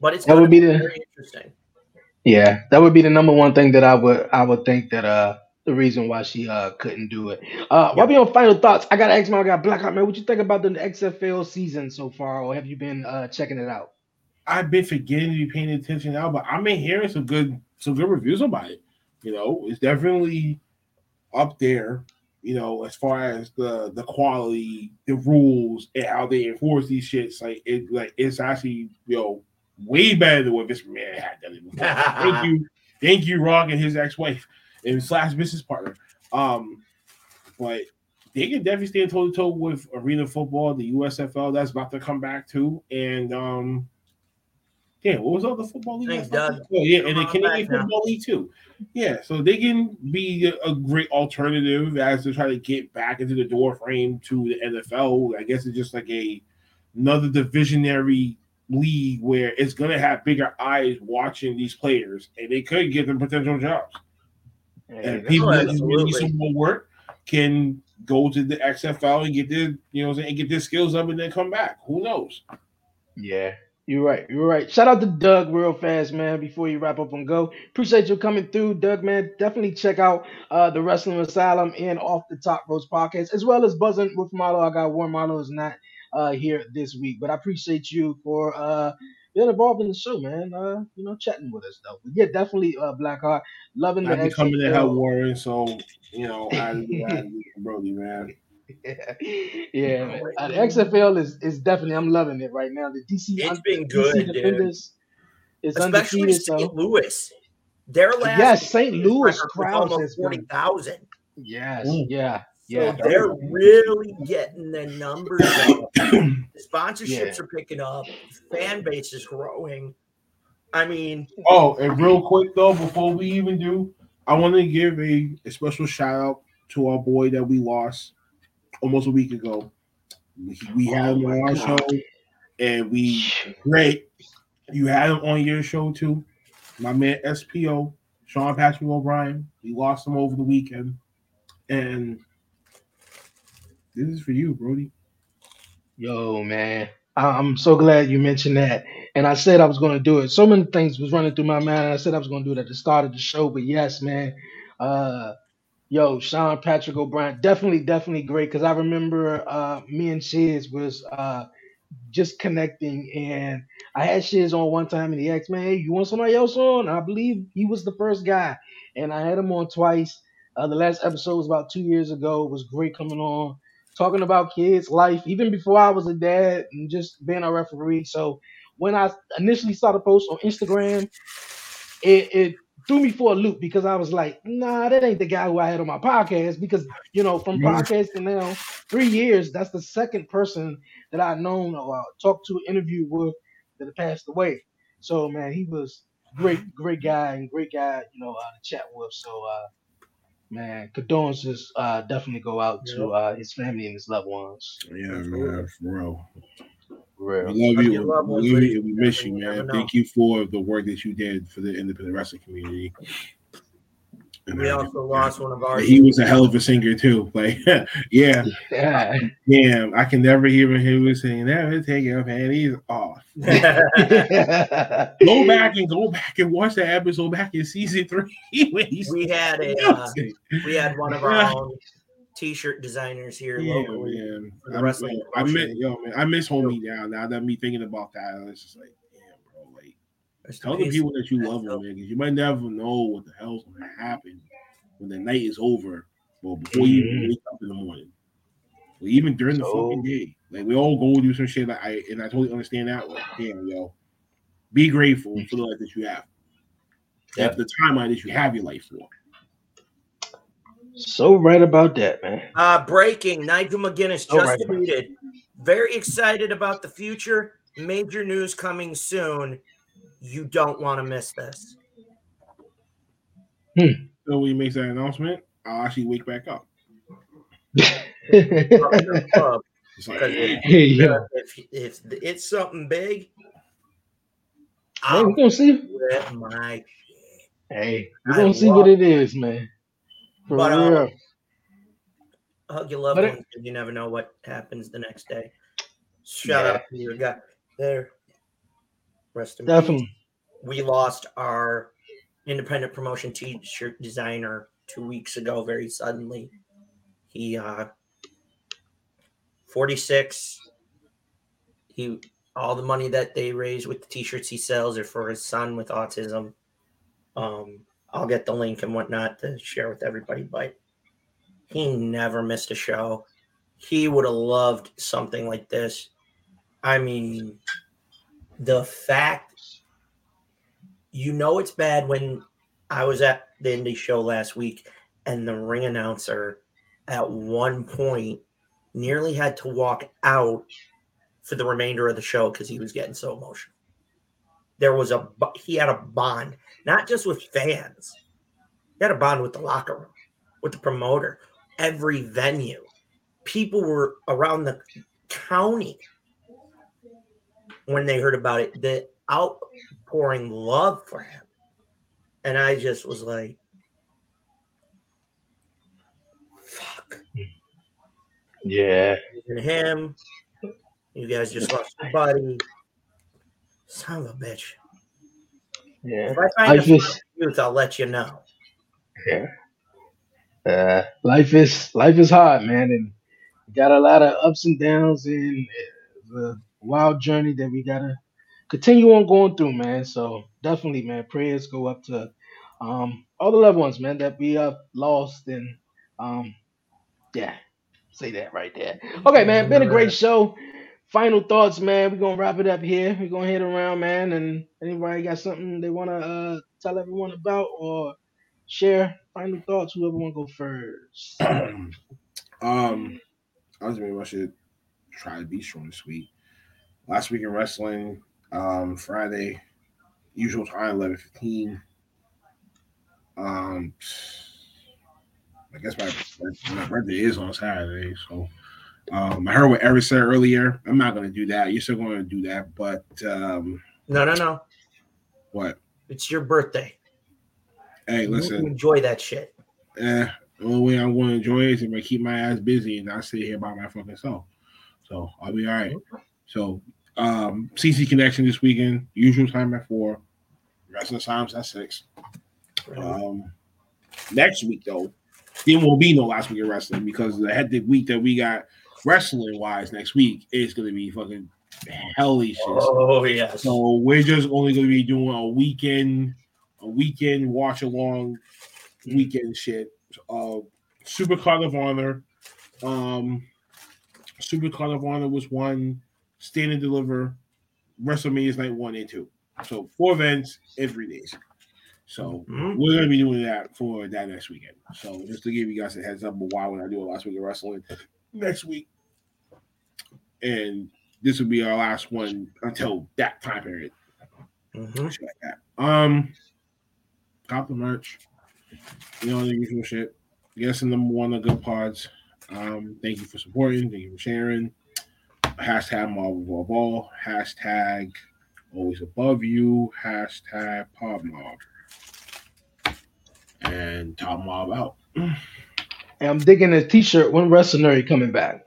But it's That would be be the- very interesting. yeah, that would be the number one thing that I would I would think that uh the reason why she uh couldn't do it. Uh while we on final thoughts, I gotta ask my guy Blackheart man, what you think about the XFL season so far, or have you been uh checking it out? I've been forgetting to be paying attention now, but I've been hearing some good, some good reviews about it. You know, it's definitely up there. You know, as far as the the quality, the rules, and how they enforce these shits, like it, like it's actually you know way better than what this man had done it before. thank you, thank you, Rock and his ex wife and slash business partner. Um, but they can definitely stand toe to toe with arena football, the USFL that's about to come back too, and um, yeah, what was all the football league? Thanks, Doug. Oh, yeah, and the Canadian now. Football League too. Yeah, so they can be a- a great alternative as to try to get back into the door frame to the NFL. I guess it's just like a another divisionary league where it's gonna have bigger eyes watching these players, and they could give them potential jobs. And people that need some more work can go to the XFL and get their, you know, and get their skills up and then come back. Who knows? Yeah, you're right. You're right. Shout out to Doug real fast, man. Before you wrap up and go, appreciate you coming through, Doug. Man, definitely check out uh the Wrestling Asylum and Off the Top Ropes podcast, as well as Buzzing with Marlowe. I got War Marlowe is not uh here this week, but I appreciate you for uh being involved in the show, man. Uh, you know, chatting with us though. But yeah, definitely uh Blackheart, loving the I've been coming to XFL. help Warren, so you know, I, I Brody, man. yeah, man. Uh, the XFL is is definitely I'm loving it right now. The DC It's been DC good, dude. Defenders is Especially. St. So Louis. Their last yes, St. Louis record was crowds almost has forty been thousand. yes, Mm. yeah, So they're really getting the numbers up. The sponsorships Yeah. are picking up. Fan base is growing. I mean, Oh, and real quick though, before we even do, I want to give a, a special shout out to our boy that we lost almost a week ago. We, we had him on our show, and we great. You had him on your show too, my man SPO, Sean Patrick O'Brien. We lost him over the weekend, and this is for you, Brody. Yo, man, I'm so glad you mentioned that. And I said I was going to do it. So many things was running through my mind. And I said I was going to do it at the start of the show. But yes, man, uh, yo, Sean Patrick O'Brien, definitely, definitely great. Because I remember uh, me and Shiz was uh, just connecting, and I had Shiz on one time, and he asked me, "Hey, you want somebody else on?" I believe he was the first guy, and I had him on twice. Uh, the last episode was about two years ago. It was great coming on talking about kids' life, even before I was a dad and just being a referee. So when I initially saw the post on Instagram, it, it threw me for a loop because I was like, nah, that ain't the guy who I had on my podcast. Because you know, from Mhm. podcasting now three years, that's the second person that I've known or uh, talked to, interviewed with that passed away. So man, he was great, great guy and great guy, you know, uh, to chat with. So uh, man, condolences uh, definitely go out to uh, his family and his loved ones. Yeah, man, for real. For We real. love you. We, love ladies you. we miss you, man. Thank you for the work that you did for the independent wrestling community. And, We also lost one of our. He was a hell of a singer too. Like, yeah, Yeah. damn, I can never hear him was saying never take your panties off. Go back and go back and watch that episode back in season three. when we had a uh, we had one of our own t-shirt designers here Yeah, locally. man. I'm- wrestling yo, I miss, promotion. yo, man, I miss homie now. Now that me thinking about that, it's just like, damn, bro. Like, Rest tell the peace. people that you love them, dope. man, because you might never know what the hell's gonna happen when the night is over. or before you even Mhm. wake up in the morning, or even during the fucking day. Like we all go do some shit. Like I and I totally understand that. Like, damn, yo, be grateful for the life that you have. Yep. Have the timeline that you have your life for. so right about that, man. Uh, breaking Nigel McGuinness Oh, just right. tweeted. Very excited about the future. Major news coming soon. You don't want to miss this. So when he makes that announcement, I'll actually wake back up. Up in the club, It's if, Hey, if, if it's something big, I'll we're gonna see. quit my Hey, we're I gonna see what it is, man. For But, uh, real. hug your loved But it- You never know what happens the next day. Shout Yeah. out to your guy there. Rest in peace. Definitely. we lost our independent promotion t-shirt designer two weeks ago very suddenly. He uh 46 he all the money that they raise with the t-shirts he sells are for his son with autism. Um i'll get the link and whatnot to share with everybody but he never missed a show. He would have loved something like this. I mean the fact you know it's bad when I was at the indie show last week and the ring announcer at one point nearly had to walk out for the remainder of the show because he was getting so emotional. There was a he had a bond, not just with fans, he had a bond with the locker room, with the promoter, every venue. People were around the county when they heard about it. The outpouring love for him. And I just was like, fuck. Yeah. And him, you guys just lost your buddy. Son of a bitch. Yeah. If I find a is youth, I'll let you know. yeah. Uh, life is life is hard, man, and got a lot of ups and downs and the wild journey that we gotta continue on going through, man. So definitely, man, prayers go up to um all the loved ones, man, that we have lost and um yeah, say that right there. Okay, man, been a great show. Final thoughts, man. We're gonna wrap it up here. We're gonna hit around, man, and anybody got something they wanna uh tell everyone about or share final thoughts, whoever wanna go first. um, I was maybe I should try to be strong this week. Last week in wrestling, um, Friday, usual time, eleven fifteen. Um, I guess my my birthday is on Saturday, so um, I heard what Eric said earlier. I'm not gonna do that. You're still gonna do that, but um, No, no, no. what? It's your birthday. Hey, listen. enjoy that shit. Eh, the only way I'm going to enjoy it is if I keep my ass busy and not sit here by my fucking self. So I'll be all right. So, um, CC Connection this weekend, usual time at four, wrestling times at six. Um, next week though, there won't be no last week of wrestling because the hectic week that we got wrestling wise next week is going to be fucking hellish. Oh yes. So we're just only going to be doing a weekend, a weekend watch along, weekend shit. Uh, Super Card of Honor, um, Super Card of Honor was one. Stand and Deliver, WrestleMania is night one and two. So four events every day. So Mhm. we're gonna be doing that for that next weekend. So just to give you guys a heads up of why when I do a last week of wrestling next week, and this will be our last one until that time period. Mhm. Like that. Um, cop the merch. You know the usual shit. Guess the number one of good pods. Um, thank you for supporting. Thank you for sharing. Hashtag Marvel above all. Hashtag always above you. Hashtag Pod Mob. And Top Mob out. And I'm digging a t-shirt. When Wrestlery coming back?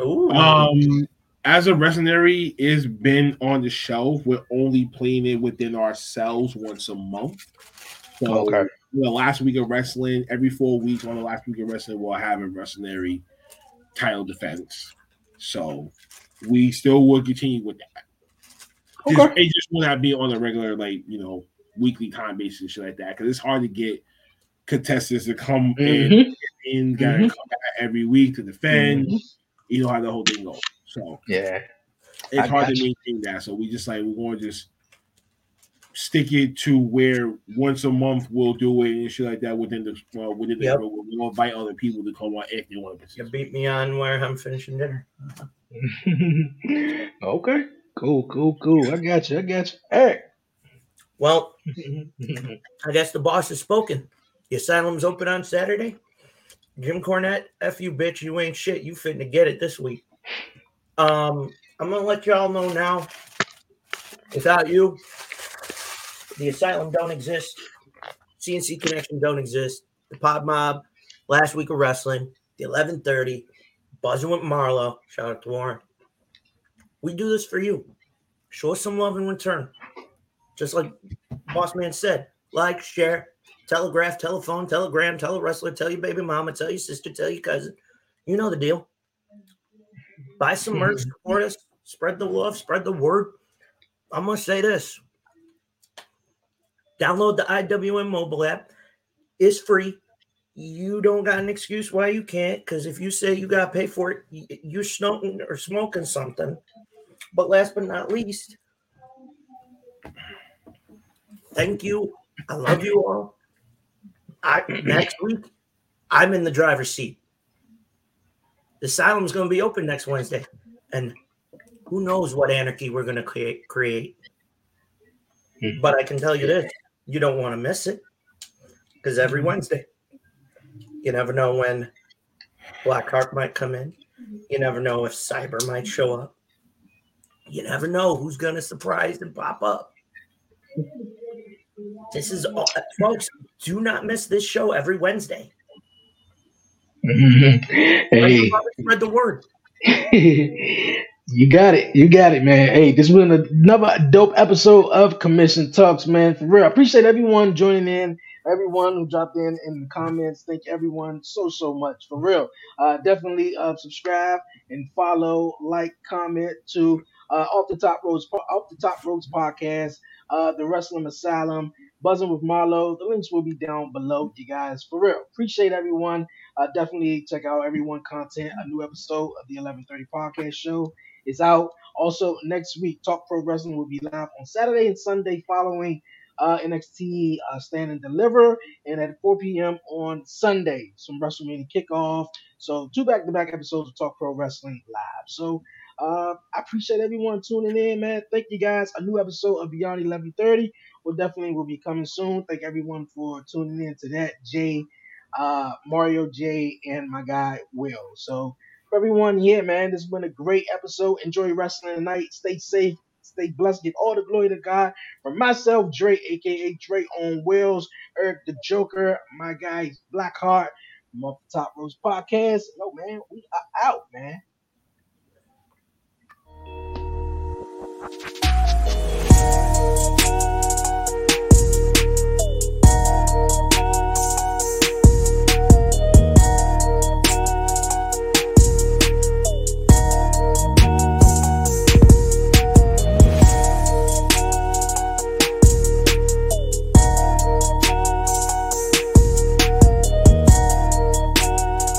Ooh. Um, as a mercenary is been on the shelf, we're only playing it within ourselves once a month. So Okay. the last week of wrestling, every four weeks on the last week of wrestling, we'll have a mercenary title defense. So we still will continue with that. Just- Okay. it just will not be on a regular, like you know, weekly time basis and shit like that. Because it's hard to get contestants to come in Mhm. and gotta Mhm. come back every week to defend. Mhm. You know how the whole thing goes. So Yeah. it's I hard got to you. maintain that. So we just like we're going to just stick it to where once a month we'll do it and shit like that within the uh, within the Yep. group. We'll invite other people to come on if they want to You participate. beat me on where I'm finishing dinner. okay. Cool. Cool. Cool. I got you. I got you. Hey. Well, I guess the boss has spoken. The asylum's open on Saturday. Jim Cornette, F you bitch, you ain't shit. You fitting to get it this week. Um, I'm gonna let y'all know now. Without you, the asylum don't exist. CNC connection don't exist. The Pod Mob, last week of wrestling, the 11:30, buzzing with Marlowe. Shout out to Warren. We do this for you. Show us some love in return. Just like Boss Man said, like, share, telegraph, telephone, telegram, tell a wrestler, tell your baby mama, tell your sister, tell your cousin. You know the deal. Buy some merch, support us, spread the love, spread the word. I'm gonna say this. Download the IWM mobile app. It's free. You don't got an excuse why you can't, because if you say you gotta pay for it, you're smoking or smoking something. But last but not least, thank you. I love you all. I next week, I'm in the driver's seat. The asylum's going to be open next Wednesday, and who knows what anarchy we're going to create? Create. But I can tell you this: you don't want to miss it, because every mm-hmm. Wednesday, you never know when Black Blackheart might come in. You never know if Cyber might show up. You never know who's going to surprise and pop up. This is all, folks. Do not miss this show every Wednesday. hey. Spread the word. you got it. You got it, man. Hey, this been another dope episode of Commission Talks, man. For real. I appreciate everyone joining in, everyone who dropped in in the comments. Thank everyone so, so much. For real. Uh, definitely uh, subscribe and follow, like, comment to uh, Off the Top Ropes, Off the Top Ropes podcast, uh, the Wrestling Asylum, Buzzing with Marlowe. The links will be down below, you guys. For real. Appreciate everyone. Uh, definitely check out everyone content. A new episode of the 1130 podcast show is out. Also, next week, Talk Pro Wrestling will be live on Saturday and Sunday following uh, NXT uh, Stand and Deliver, and at 4 p.m. on Sunday, some WrestleMania kickoff. So, two back to back episodes of Talk Pro Wrestling live. So, uh, I appreciate everyone tuning in, man. Thank you guys. A new episode of Beyond 1130 will definitely will be coming soon. Thank everyone for tuning in to that. Jay uh, Mario J, and my guy Will. So for everyone here, man, this has been a great episode. Enjoy wrestling tonight. Stay safe. Stay blessed. Give all the glory to God. For myself, Dre, aka Dre on Wheels, Eric the Joker, my guy Blackheart, from Off the Top Ropes Podcast. No, man, we are out, man.